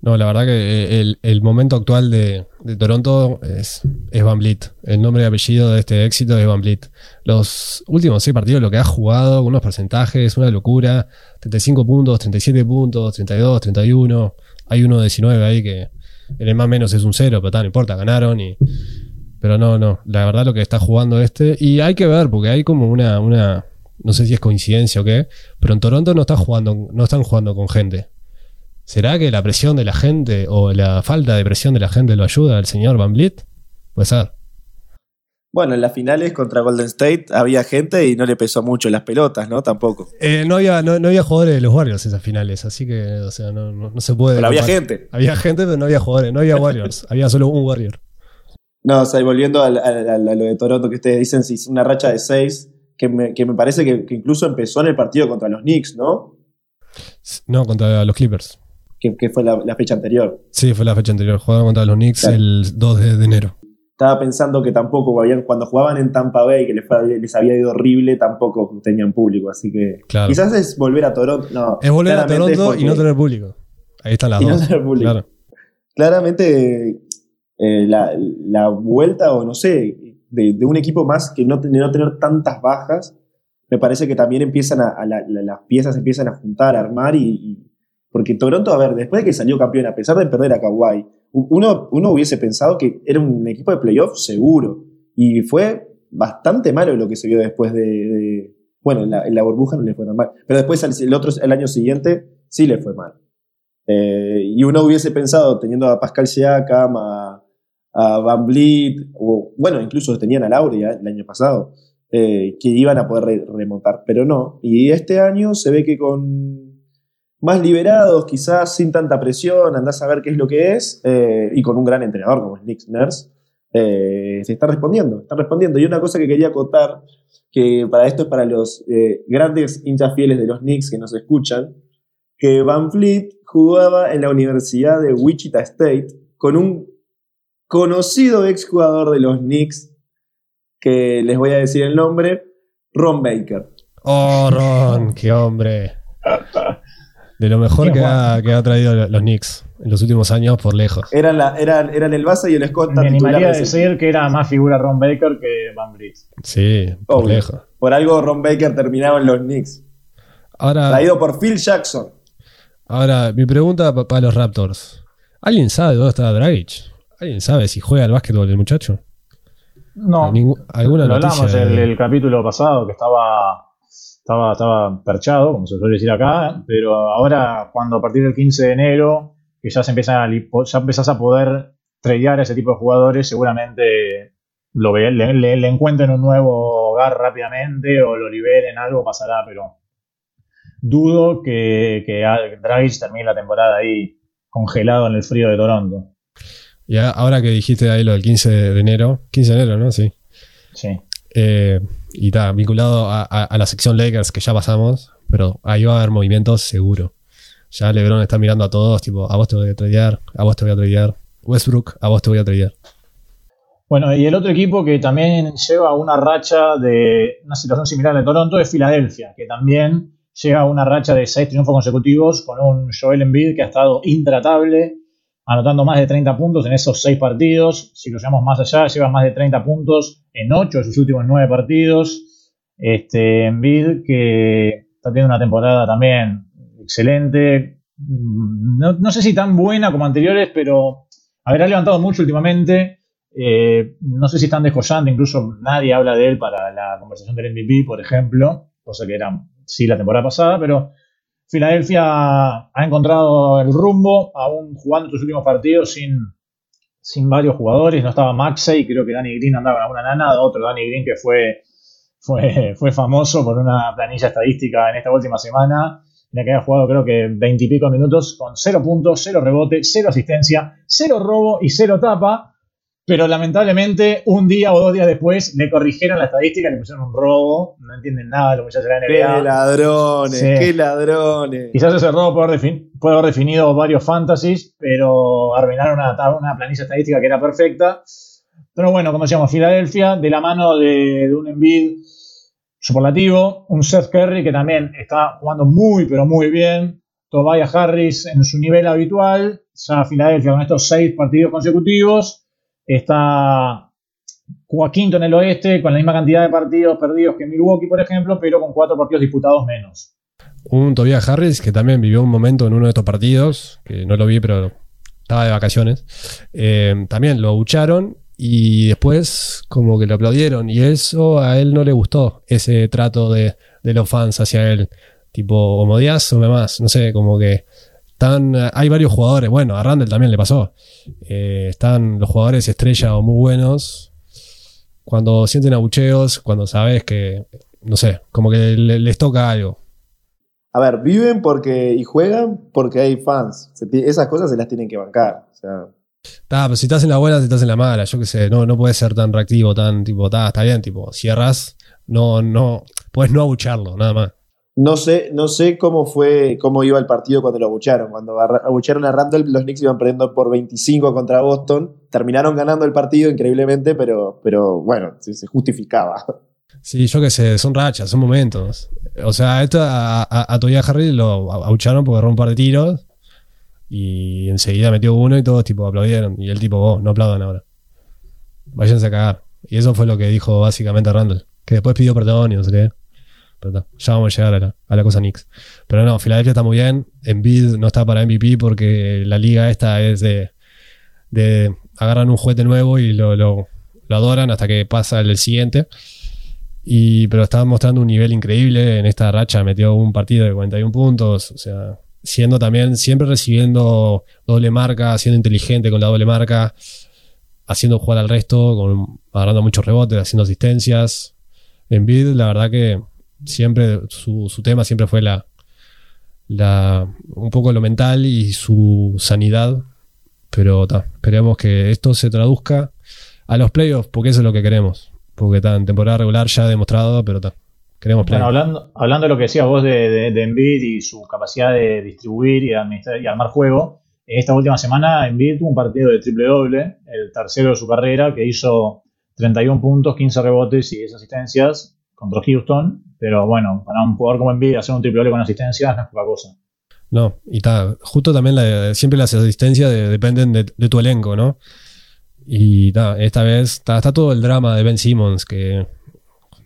No, la verdad que eh, el, momento actual de, Toronto es, es, Van Vliet. El nombre y apellido de este éxito es Van Vliet. Los últimos seis partidos, lo que ha jugado, unos porcentajes, una locura. 35 puntos, 37 puntos, 32, 31. hay uno de 19 ahí que el más menos es un cero, pero tal, no importa, ganaron y. Pero no, no. La verdad lo que está jugando este. Y hay que ver, porque hay como una, una. No sé si es coincidencia o qué. Pero en Toronto no está jugando, no están jugando con gente. ¿Será que la presión de la gente o la falta de presión de la gente lo ayuda al señor Van Vliet? Puede ser. Bueno, en las finales contra Golden State había gente y no le pesó mucho las pelotas, ¿no? Tampoco. Eh, no, había, no, había jugadores de los Warriors en esas finales, así que, o sea, no, no, se puede. Pero había gente. Había gente, pero no había jugadores, no había Warriors, había solo un Warrior. No, o sea, volviendo a, lo de Toronto que ustedes dicen, si es una racha de seis, que me, que me parece que, incluso empezó en el partido contra los Knicks, ¿no? No, contra los Clippers. Que, fue la, fecha anterior. Sí, fue la fecha anterior. Jugaban contra los Knicks el 2 de enero estaba pensando que tampoco, cuando jugaban en Tampa Bay, que les, había ido horrible, tampoco tenían público. Así que quizás es volver a Toronto. No, es volver a Toronto y no tener público. Ahí están las y No tener público. Claramente, eh, la, vuelta, o no sé, de, un equipo más que no, no tener tantas bajas, me parece que también empiezan a, las piezas empiezan a juntar, a armar y, porque Toronto, a ver, después de que salió campeón, a pesar de perder a Kawhi, uno, uno hubiese pensado que era un equipo de playoff seguro. Y fue bastante malo lo que se vio después de. bueno, en la, burbuja no le fue tan mal. Pero después, el, otro, el año siguiente, sí le fue mal. Eh, y uno hubiese pensado, teniendo a Pascal Siakam, a, Van Vliet, o bueno, incluso tenían a Lauria el año pasado, eh, que iban a poder remontar, pero no. Y este año se ve que con más liberados, quizás sin tanta presión, andás a ver qué es lo que es, eh, y con un gran entrenador como es Nick Nurse, eh, se está respondiendo, está respondiendo. Y una cosa que quería acotar, que para esto es para los eh, grandes hinchas fieles de los Knicks que nos escuchan, que Van Fleet jugaba en la Universidad de Wichita State con un conocido exjugador de los Knicks, que les voy a decir el nombre, Ron Baker. Oh, Ron, qué hombre. De lo mejor que ha, que ha, traído los Knicks en los últimos años por lejos. Eran, la, eran, eran el base y el Scott. Me animaría a decir que era más figura Ron Baker que Van Vliet. Sí, por lejos. Por algo Ron Baker terminaba en los Knicks. Ahora, Traído por Phil Jackson. Ahora, mi pregunta para los Raptors. ¿Alguien sabe dónde está Dragic? ¿Alguien sabe si juega al básquetbol el muchacho? No. ¿Alguna lo hablamos en el capítulo pasado que estaba estaba, estaba perchado, como se suele decir acá, pero ahora cuando a partir del 15 de enero, que ya se empieza a, ya empezás a poder tradear a ese tipo de jugadores, seguramente lo ve, le, encuentren un nuevo hogar rápidamente o lo liberen, algo pasará, pero dudo que, que Dragic termine la temporada ahí congelado en el frío de Toronto. Y ahora que dijiste ahí lo del 15 de enero, 15 de enero, ¿no? Sí. Sí. Eh, y está vinculado a, la sección Lakers que ya pasamos, pero ahí va a haber movimientos seguro. Ya LeBron está mirando a todos, tipo, a vos te voy a tradear, a vos te voy a tradear. Westbrook, a vos te voy a tradear. Bueno, y el otro equipo que también lleva una racha de una situación similar de Toronto es Filadelfia, que también llega a una racha de seis triunfos consecutivos con un Joel Embiid que ha estado intratable, anotando más de 30 puntos en esos 6 partidos. Si lo llevamos más allá, lleva más de 30 puntos en 8 de sus últimos 9 partidos. Este, Envid, que está teniendo una temporada también excelente. No, sé si tan buena como anteriores, pero habrá levantado mucho últimamente. Eh, no sé si tan descollante, incluso nadie habla de él para la conversación del MVP, por ejemplo, cosa que era sí la temporada pasada, pero Filadelfia ha encontrado el rumbo, aún jugando sus últimos partidos sin, sin varios jugadores. No estaba Maxey, creo que Danny Green andaba con alguna nana, otro Danny Green que fue, fue, fue famoso por una planilla estadística en esta última semana, en la que había jugado creo que veintipico minutos con cero puntos, cero rebote, cero asistencia, cero robo y cero tapa pero lamentablemente un día o dos días después le corrigieron la estadística, le pusieron un robo, no entienden nada de lo que de la NBA. ¡Qué ladrones! ¡Qué ladrones! Quizás ese robo puede haber, definido varios fantasies, pero arruinaron una, una planilla estadística que era perfecta. Pero bueno, como decíamos, Filadelfia, de la mano de, de un Embiid superlativo, un Seth Curry que también está jugando muy, pero muy bien, Tobias Harris en su nivel habitual, ya Filadelfia con estos seis partidos consecutivos, Está quinto en el oeste con la misma cantidad de partidos perdidos que Milwaukee, por ejemplo, pero con cuatro partidos disputados menos. un Tobias Harris que también vivió un momento en uno de estos partidos, que no lo vi, pero estaba de vacaciones. Eh, también lo abucharon y después como que lo aplaudieron y eso a él no le gustó, ese trato de, los fans hacia él. Tipo, o Modías o más, no sé, como que están, hay varios jugadores, bueno, a Randall también le pasó. Eh, están los jugadores estrella o muy buenos. Cuando sienten abucheos, cuando sabes que, no sé, como que les toca algo. A ver, viven porque y juegan porque hay fans. esas cosas se las tienen que bancar. O sea. pero si estás en la buena, si estás en la mala, yo qué sé, no, no puedes ser tan reactivo, tan tipo, está bien, tipo, cierras, no, no, puedes no abucharlo, nada más. No sé, no sé cómo fue, cómo iba el partido cuando lo abucharon. Cuando abucharon a Randall, los Knicks iban perdiendo por 25 contra Boston. Terminaron ganando el partido increíblemente, pero, pero bueno, se, justificaba. Sí, yo qué sé, son rachas, son momentos. O sea, esto a, a, a Harry lo abucharon porque rompe un par de tiros y enseguida metió uno y todos tipo aplaudieron. Y el tipo, oh, no aplaudan ahora. Váyanse a cagar. Y eso fue lo que dijo básicamente Randall. Que después pidió perdón y no sé qué. Ya vamos a llegar a la, a la cosa Knicks. Pero no, Filadelfia está muy bien. Envid no está para MVP porque la liga esta es de, de agarran un juguete nuevo y lo, lo, lo adoran hasta que pasa el siguiente. Y, pero estaba mostrando un nivel increíble en esta racha, metió un partido de 41 puntos, o sea, siendo también, siempre recibiendo doble marca, siendo inteligente con la doble marca, haciendo jugar al resto, con, agarrando muchos rebotes, haciendo asistencias. En Bid, la verdad que siempre, su, su tema siempre fue la, la, un poco lo mental y su sanidad, pero esperemos que esto se traduzca a los playoffs, porque eso es lo que queremos porque está en temporada regular ya demostrado, pero está. Queremos bueno, hablando, hablando de lo que decías vos de, de, Envid y su capacidad de distribuir y, administrar, y armar juego, esta última semana Envid tuvo un partido de triple doble, el tercero de su carrera, que hizo 31 puntos, 15 rebotes y 10 asistencias contra Houston. Pero bueno, para un jugador como Envid hacer un triple doble con asistencias no es poca cosa. No, y está, justo también siempre las asistencias dependen de, tu elenco, ¿no? Y esta vez está, todo el drama de Ben Simmons que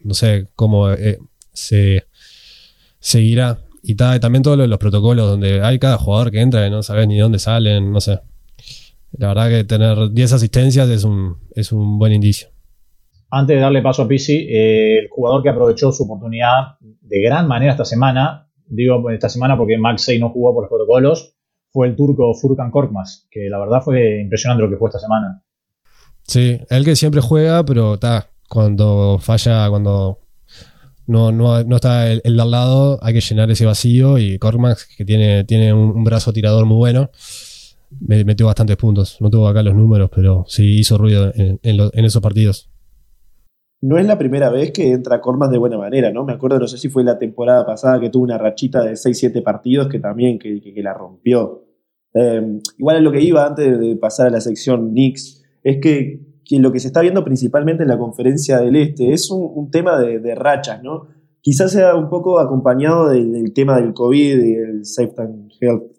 no sé cómo eh, se seguirá. Y también todos los, protocolos donde hay cada jugador que entra y no sabes ni dónde salen, no sé. La verdad que tener 10 asistencias es un, es un buen indicio. Antes de darle paso a Pisi, eh, el jugador que aprovechó su oportunidad de gran manera esta semana, digo esta semana porque Maxey no jugó por los protocolos, fue el turco Furkan Korkmaz, que la verdad fue impresionante lo que fue esta semana. Sí, él que siempre juega, pero está, cuando falla, cuando no, no, no está el, al lado, hay que llenar ese vacío y Cormax, que tiene, tiene un, brazo tirador muy bueno, me metió bastantes puntos. No tengo acá los números, pero sí hizo ruido en, en, esos partidos. No es la primera vez que entra Cormax de buena manera, ¿no? Me acuerdo, no sé si fue la temporada pasada que tuvo una rachita de 6-7 partidos que también que, que, la rompió. Eh, igual es lo que iba antes de pasar a la sección Knicks es que, lo que se está viendo principalmente en la conferencia del Este es un, tema de, rachas, ¿no? Quizás sea un poco acompañado del tema del COVID y el Safe and Health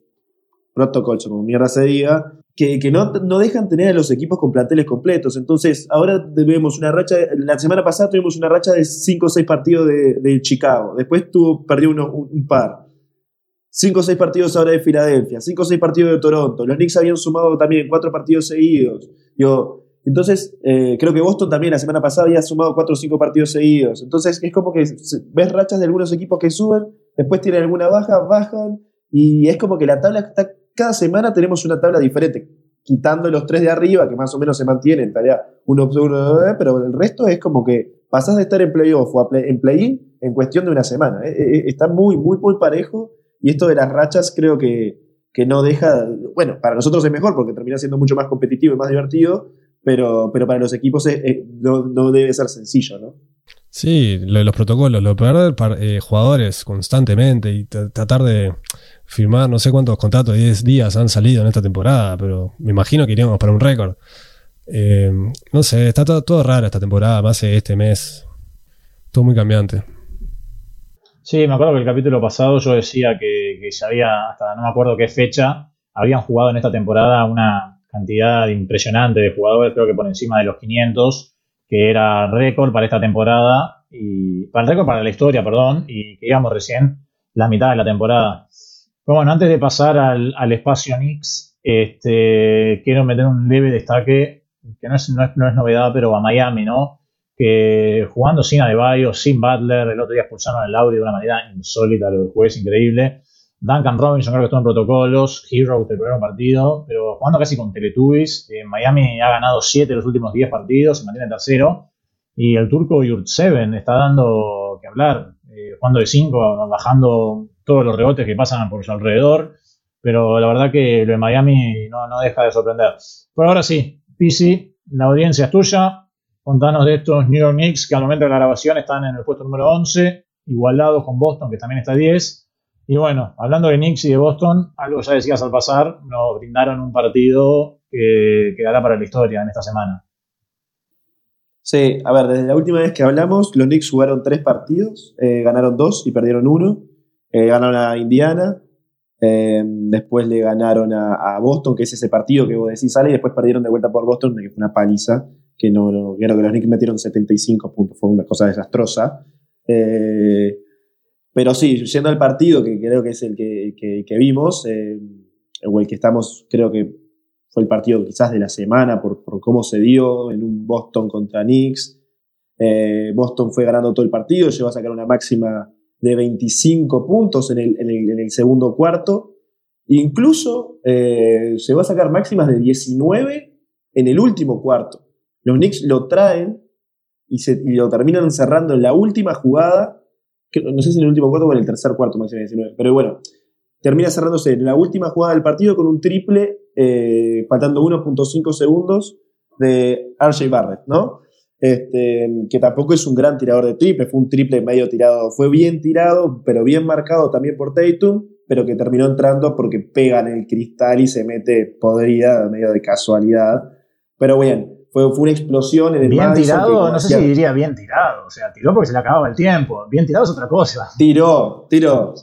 Protocol, como mierda se diga, que, no, no, dejan tener a los equipos con planteles completos. Entonces, ahora debemos una racha, la semana pasada tuvimos una racha de 5 o 6 partidos de, Chicago, después tuvo, perdió uno, un, par. 5 o 6 partidos ahora de Filadelfia, 5 o 6 partidos de Toronto. Los Knicks habían sumado también 4 partidos seguidos entonces, eh, creo que Boston también la semana pasada había sumado cuatro o cinco partidos seguidos. Entonces, es como que ves rachas de algunos equipos que suben, después tienen alguna baja, bajan, y es como que la tabla está, cada semana tenemos una tabla diferente, quitando los tres de arriba, que más o menos se mantienen, tarea uno, pero el resto es como que pasás de estar en playoff o en play-in en cuestión de una semana. Eh, eh, está muy, muy, muy parejo, y esto de las rachas creo que que no deja, bueno, para nosotros es mejor porque termina siendo mucho más competitivo y más divertido, pero, pero para los equipos no, debe ser sencillo, ¿no? Sí, los protocolos, lo perder eh, jugadores constantemente y tratar de firmar no sé cuántos contratos de 10 días han salido en esta temporada, pero me imagino que iríamos para un récord. Eh, no sé, está todo, todo raro esta temporada, más este mes. Todo muy cambiante. Sí, me acuerdo que el capítulo pasado yo decía que, que ya había, hasta no me acuerdo qué fecha, habían jugado en esta temporada una cantidad impresionante de jugadores, creo que por encima de los 500, que era récord para esta temporada, y para el récord para la historia, perdón, y que íbamos recién la mitad de la temporada. Bueno, antes de pasar al, espacio Knicks, este, quiero meter un leve destaque, que no es, no es, novedad, pero a Miami, ¿no? Que jugando sin Adebayo, sin Butler, el otro día expulsaron al Lauri de una manera insólita, lo del juez, increíble. Duncan Robinson creo que estuvo en protocolos, Hero del primer partido, pero jugando casi con Teletubbies. Miami ha ganado 7 de los últimos 10 partidos, se mantiene tercero. Y el turco Yurt7 está dando que hablar, eh, jugando de 5, bajando todos los rebotes que pasan por su alrededor. Pero la verdad que lo de Miami no, deja de sorprender. Por ahora sí, PC, la audiencia es tuya. Contanos de estos New York Knicks que al momento de la grabación están en el puesto número 11, igualados con Boston que también está 10 y bueno, hablando de Knicks y de Boston, algo ya decías al pasar, nos brindaron un partido que quedará para la historia en esta semana. Sí, a ver, desde la última vez que hablamos, los Knicks jugaron tres partidos, eh, ganaron dos y perdieron uno. Eh, ganaron a Indiana, eh, después le ganaron a, Boston, que es ese partido que vos decís sale, y después perdieron de vuelta por Boston, que fue una paliza, que no, no creo que los Knicks metieron 75 puntos, fue una cosa desastrosa. Eh, pero sí, yendo al partido, que creo que es el que, vimos, eh, o el que estamos, creo que fue el partido quizás de la semana por, cómo se dio en un Boston contra Knicks. Boston fue ganando todo el partido, llegó a sacar una máxima de 25 puntos en el, segundo cuarto. Incluso eh, llegó a sacar máximas de 19 en el último cuarto. Los Knicks lo traen y, se, lo terminan cerrando en la última jugada no sé si en el último cuarto o en el tercer cuarto, máximo 19, pero bueno, termina cerrándose en la última jugada del partido con un triple, eh, faltando 1.5 segundos de RJ Barrett, ¿no? Este, que tampoco es un gran tirador de triple, fue un triple medio tirado, fue bien tirado, pero bien marcado también por Tatum, pero que terminó entrando porque pega en el cristal y se mete podrida, medio de casualidad. Pero bien, fue, una explosión en el Bien tirado, no sé si diría bien tirado. O sea, tiró porque se le acababa el tiempo. Bien tirado es otra cosa. Tiró, tiró.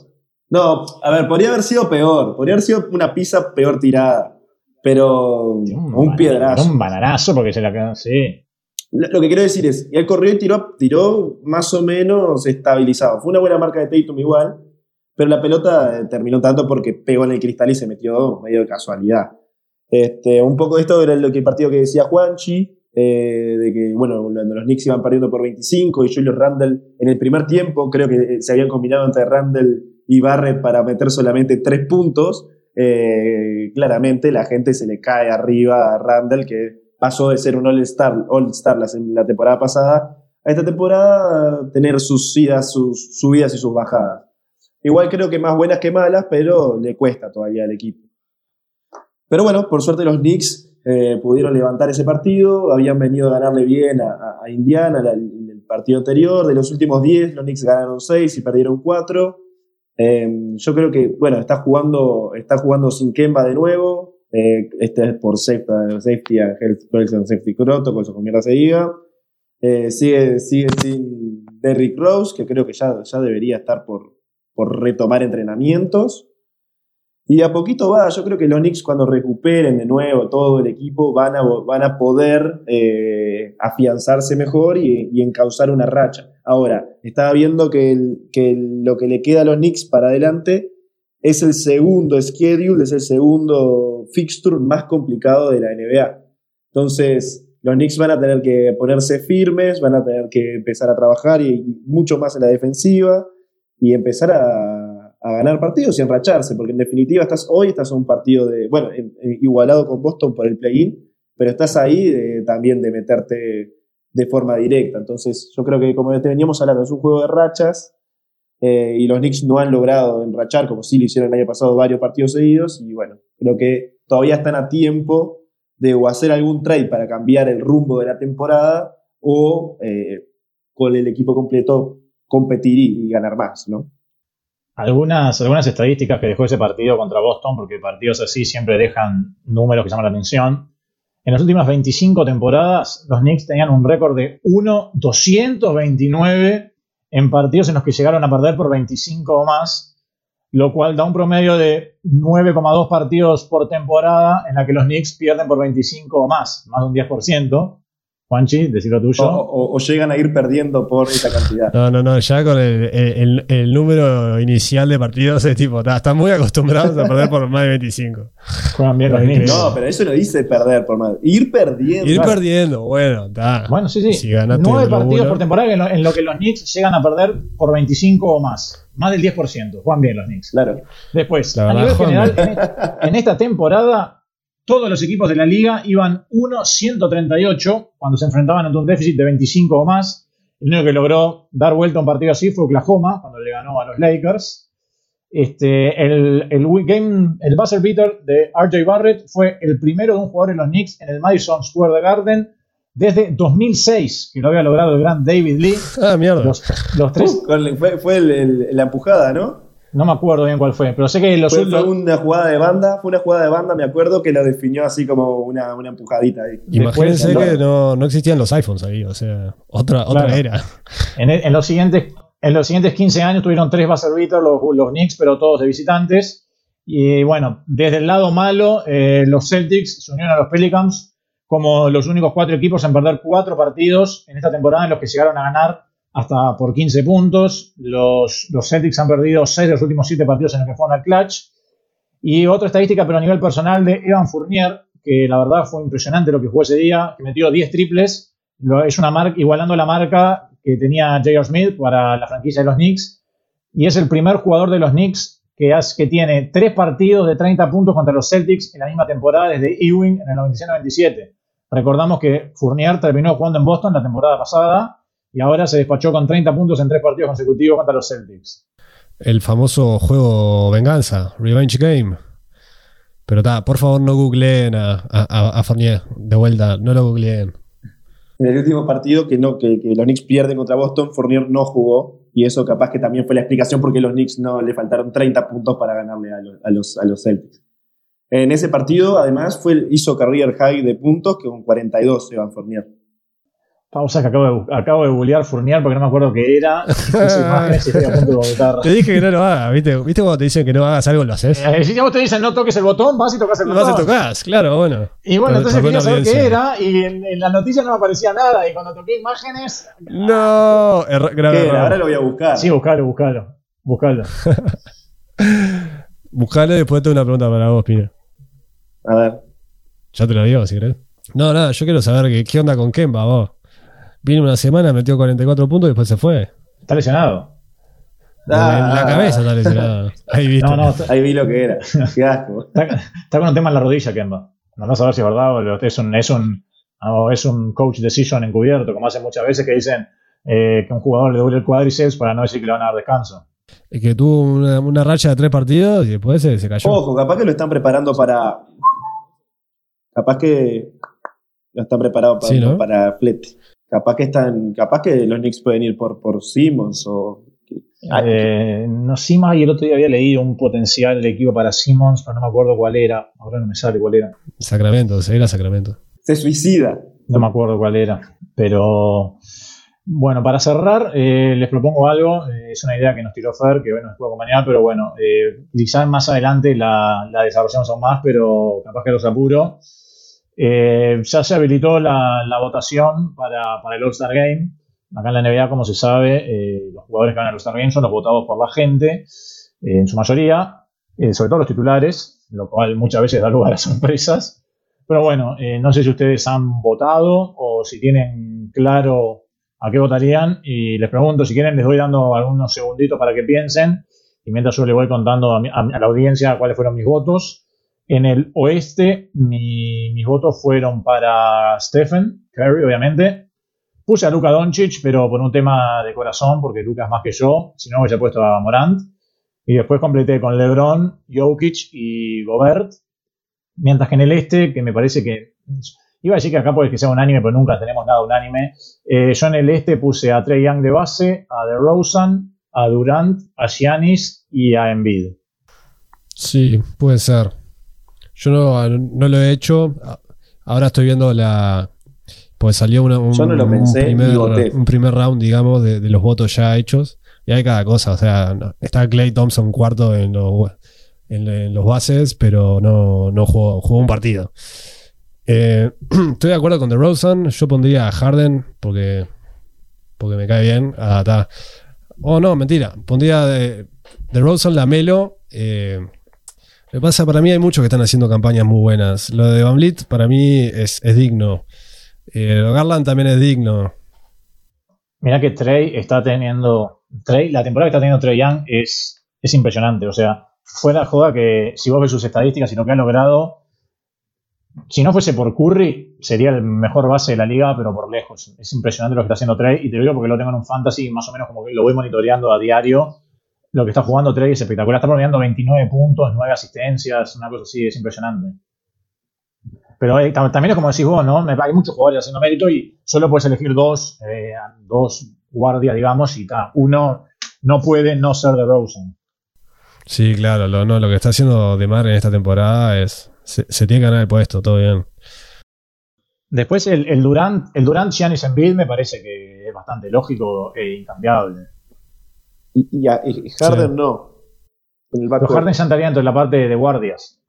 No, a ver, podría haber sido peor. Podría haber sido una pizza peor tirada. Pero un, piedrazo. Un bananazo porque se la quedó, sí. Lo que quiero decir es, él corrió y tiró, tiró más o menos estabilizado. Fue una buena marca de Tatum igual, pero la pelota eh, terminó tanto porque pegó en el cristal y se metió medio de casualidad. Este, un poco de esto era el partido que decía Juanchi, eh, de que, bueno, cuando los Knicks iban perdiendo por 25 y Julius Randle en el primer tiempo, creo que eh, se habían combinado entre Randle y Barrett para meter solamente tres puntos. Claramente la gente se le cae arriba a Randle, que pasó de ser un All-Star All -Star la, temporada pasada a esta temporada tener sus idas, sus subidas y sus bajadas. Igual creo que más buenas que malas, pero le cuesta todavía al equipo. Pero bueno, por suerte los Knicks eh, pudieron levantar ese partido, habían venido a ganarle bien a, Indiana en el partido anterior, de los últimos 10 los Knicks ganaron 6 y perdieron 4. Em, yo creo que, bueno, está jugando, está jugando sin Kemba de nuevo, eh, este es por safety, safety Health Safety Protocol, con mierda se diga. Eh, sigue, sigue sin Derrick Rose, que creo que ya, ya debería estar por, por retomar entrenamientos. Y a poquito va, yo creo que los Knicks cuando recuperen de nuevo todo el equipo van a, van a poder eh, afianzarse mejor y, y, encauzar una racha. Ahora, estaba viendo que, que, lo que le queda a los Knicks para adelante es el segundo schedule, es el segundo fixture más complicado de la NBA. Entonces, los Knicks van a tener que ponerse firmes, van a tener que empezar a trabajar y mucho más en la defensiva y empezar a ganar partidos y enracharse, porque en definitiva estás hoy, estás a un partido de, bueno, igualado con Boston por el play-in, pero estás ahí también de meterte de forma directa. Entonces, yo creo que como veníamos hablando, es un juego de rachas eh, y los Knicks no han logrado enrachar, como sí lo hicieron el año pasado, varios partidos seguidos. Y bueno, creo que todavía están a tiempo de hacer algún trade para cambiar el rumbo de la temporada o eh, con el equipo completo competir y ganar más, ¿no? algunas, algunas estadísticas que dejó ese partido contra Boston, porque partidos así siempre dejan números que llaman la atención. En las últimas 25 temporadas, los Knicks tenían un récord de 1-229 en partidos en los que llegaron a perder por 25 o más, lo cual da un promedio de 9,2 partidos por temporada en la que los Knicks pierden por 25 o más, más de un 10%. Juanchi, decir lo tuyo. O, o- o llegan a ir perdiendo por esa cantidad. No, no, no, ya con el, el- el número inicial de partidos es tipo, están muy acostumbrados a perder por más de 25. Juegan bien los No, Knicks. No, pero eso no dice perder por más. Ir perdiendo. Ir Claro. perdiendo, bueno, está. Bueno, sí, sí. Si Nueve partidos por temporada en lo, en lo que los Knicks llegan a perder por 25 o más. Más del 10%. Juegan bien los Knicks. Claro. Después, La a verdad, nivel general, en, en esta temporada, todos los equipos de la liga iban 1-138 cuando se enfrentaban ante un déficit de 25 o más. El único que logró dar vuelta a un partido así fue Oklahoma, cuando le ganó a los Lakers. Este, el, el game, el buzzer beater de RJ Barrett fue el primero de un jugador en los Knicks en el Madison Square Garden desde 2006, que lo había logrado el gran David Lee. Ah, mierda. Los, los tres, Uh, fue fue el- el- la empujada, ¿no? No me acuerdo bien cuál fue, pero sé que los, Fue, fue los- una jugada de banda, fue una jugada de banda, me acuerdo que lo definió así como una, una empujadita ahí. Imagínense después- que no, no existían los iPhones ahí, o sea, otra, otra Claro. era. En, en los siguientes, en los siguientes 15 años tuvieron tres buzzer beaters los, los Knicks, pero todos de visitantes. Y bueno, desde el lado malo, eh, los Celtics se unieron a los Pelicans como los únicos cuatro equipos en perder cuatro partidos en esta temporada en los que llegaron a ganar hasta por 15 puntos. Los, Celtics han perdido seis de los últimos siete partidos en los que fueron al clutch. Y otra estadística, pero a nivel personal, de Evan Fournier, que la verdad fue impresionante lo que jugó ese día, que metió 10 triples. Es una marca, igualando la marca que tenía J.R. Smith para la franquicia de los Knicks. Y es el primer jugador de los Knicks que tiene tres partidos de 30 puntos contra los Celtics en la misma temporada desde Ewing en el 96-97. Recordamos que Fournier terminó jugando en Boston la temporada pasada y ahora se despachó con 30 puntos en tres partidos consecutivos contra los Celtics. El famoso juego Venganza, Revenge Game. Pero está, por favor no googleen a, a, a Fournier de vuelta, no lo googleen. En el último partido que, no, que, que los Knicks pierden contra Boston, Fournier no jugó. Y eso capaz que también fue la explicación porque los Knicks no le faltaron 30 puntos para ganarle a los, a los, a los Celtics. En ese partido, además, fue, hizo career high de puntos que con 42 Evan Fournier. Pausa que acabo de, bu- acabo de googlear Fournier porque no me acuerdo qué era. Imágenes y estoy a punto de vomitar. Te dije que no lo hagas, ¿viste? ¿Viste cuando te dicen que no hagas algo, lo haces? Eh, si vos te dicen no toques el botón, vas y tocas el Lo botón. vas y tocas, claro, bueno. Y bueno, Pero entonces sacó quería una saber qué audiencia. era y en, en la noticia no me aparecía nada. Y cuando toqué imágenes, No, erro- grave ¿Qué era? error. Ahora lo voy a buscar. sí, buscalo, buscalo. Buscalo. Buscalo y después tengo una pregunta para vos, Pino. A ver. Ya te lo digo, si querés. No, nada, yo quiero saber que- qué onda con Kemba, vos. Vino una semana, metió 44 puntos y después se fue. Está lesionado. Ah. en la cabeza está lesionado. Ahí viste. No, no, Ahí vi lo que era. Qué asco. está- está con un tema en la rodilla, Kemba. No vas a ver si es verdad o es un, es un, o es un coach decision encubierto, como hacen muchas veces que dicen eh, que un jugador le doble el cuádriceps para no decir que le van a dar descanso. Es que tuvo una, una racha de tres partidos y después se, se cayó. Ojo, capaz que lo están preparando para. Capaz que lo están preparando para, Sí, ¿no? para flete. Capaz que están. Capaz que los Knicks pueden ir por, por Simmons o. Eh, no sé más, y el otro día había leído un potencial de equipo para Simmons, pero no me acuerdo cuál era. Ahora no me sale cuál era. Sacramento, se era Sacramento. Se suicida. No me acuerdo cuál era. Pero bueno, para cerrar, eh, les propongo algo. Eh, es una idea que nos tiró Fer, que bueno, nos puede acompañar, pero bueno, eh, quizás más adelante la, la desarrollamos aún más, pero capaz que los apuro. Eh, ya se habilitó la, la votación para, para el All-Star Game. Acá en la NBA, como se sabe, eh, los jugadores que van al All-Star Game son los votados por la gente, eh, en su mayoría, eh, sobre todo los titulares, lo cual muchas veces da lugar a sorpresas. Pero bueno, eh, no sé si ustedes han votado o si tienen claro a qué votarían. Y les pregunto, si quieren, les doy dando algunos segunditos para que piensen. Y mientras yo le voy contando a, mi- a- a la audiencia cuáles fueron mis votos. En el oeste, mi- mis votos fueron para Stephen Curry, obviamente. Puse a Luka Doncic, pero por un tema de corazón, porque Luka es más que yo. Si no, hubiese puesto a Morant. Y después completé con LeBron, Jokic y Gobert. Mientras que en el este, que me parece que. Iba a decir que acá puede que sea un anime, pero nunca tenemos nada unánime. Eh, yo en el este puse a Trey Young de base, a DeRozan, a Durant, a Giannis y a Embiid. Sí, puede ser. Yo no, no lo he hecho. Ahora estoy viendo la. Pues salió una- un, Yo no lo un pensé primer, un primer round, digamos, de, de los votos ya hechos. Y hay cada cosa. O sea, no- está Clay Thompson cuarto en los, en, en los bases, pero no, no jugó, jugó un partido. Eh, estoy de acuerdo con The Rosen. Yo pondría a Harden porque, porque me cae bien. Ah, está. Oh, no, mentira. Pondría de, The Rosen, la Melo. Eh, que pasa, para mí hay muchos que están haciendo campañas muy buenas. Lo de Van para mí es, digno. Eh, Garland también es digno. Mira que Trey está teniendo. Trey, la temporada que está teniendo Trey Young es, es impresionante. O sea, fue la joda que, si vos ves sus estadísticas y lo que ha logrado, si no fuese por Curry, sería el mejor base de la liga, pero por lejos. Es impresionante lo que está haciendo Trey. Y te lo digo porque lo tengo en un fantasy, más o menos como que lo voy monitoreando a diario. Lo que está jugando Trey es espectacular. Está promediando 29 puntos, 9 asistencias, una cosa así, es impresionante. Pero eh, también es como decís vos, ¿no? Hay muchos jugadores haciendo mérito y solo puedes elegir dos, eh, dos guardias, digamos, y ta, uno no puede no ser de Rosen. Sí, claro, lo, no, lo que está haciendo De Mar en esta temporada es. Se, tiene que ganar el puesto, todo bien. Después el, el Durant, el Durant Giannis Embiid me parece que es bastante lógico e incambiable. Y, y, Harden no. En el Los Harden ya entrarían en la parte de guardias.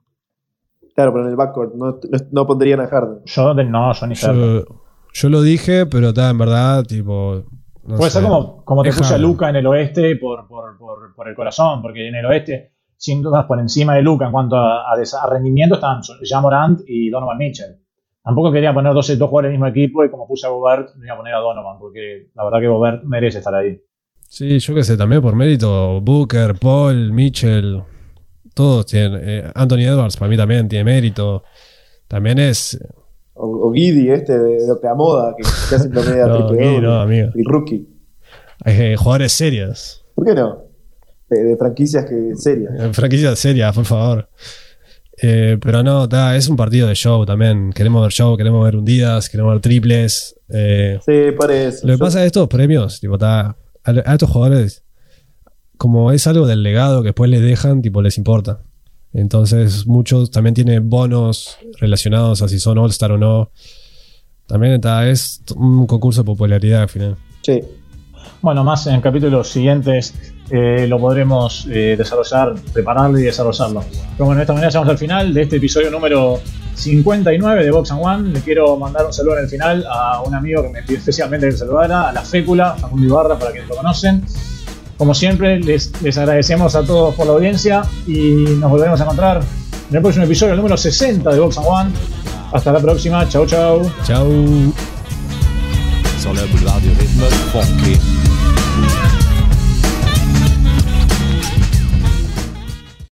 Claro, pero en el backcourt no, no pondrían a Harden. Yo no, yo ni yo, yo lo dije, pero está en verdad, tipo. Puede ser como, como te puse a Luca en el oeste por, por, por, por, el corazón, porque en el oeste, sin dudas, por encima de Luca en cuanto a, a, rendimiento están Jamorant y Donovan Mitchell. Tampoco quería poner dos, dos jugadores del mismo equipo y como puse a Gobert, me iba a poner a Donovan, porque la verdad que Gobert merece estar ahí. Sí, yo qué sé, también por mérito, Booker, Paul, Mitchell, todos tienen. Eh, Anthony Edwards para mí también tiene mérito. También es. O, o Guidi, este de, de Moda, que casi promedia no, triple no, amigo. El rookie. Hay eh, jugadores serios. ¿Por qué no? De, franquicias que serias. franquicias serias, por favor. Eh, pero no, está es un partido de show también. Queremos ver show, queremos ver hundidas, queremos ver triples. sí, por eso. Lo que pasa es estos premios, tipo, está, a estos jugadores como es algo del legado que después les dejan, tipo, les importa. Entonces, muchos también tienen bonos relacionados a si son All-Star o no. También está, es un concurso de popularidad al final. Sí. Bueno, más en capítulos siguientes eh, lo podremos eh, desarrollar, prepararlo y desarrollarlo. Pero bueno, de esta manera llegamos al final de este episodio número 59 de Box and One. Le quiero mandar un saludo en el final a un amigo que me pidió especialmente que saludara, a la Fécula, Facundo Ibarra, para quienes lo conocen. Como siempre, les, agradecemos a todos por la audiencia y nos volveremos a encontrar en el próximo episodio, el número 60 de Box and One. Hasta la próxima. Chau, chau. Chau.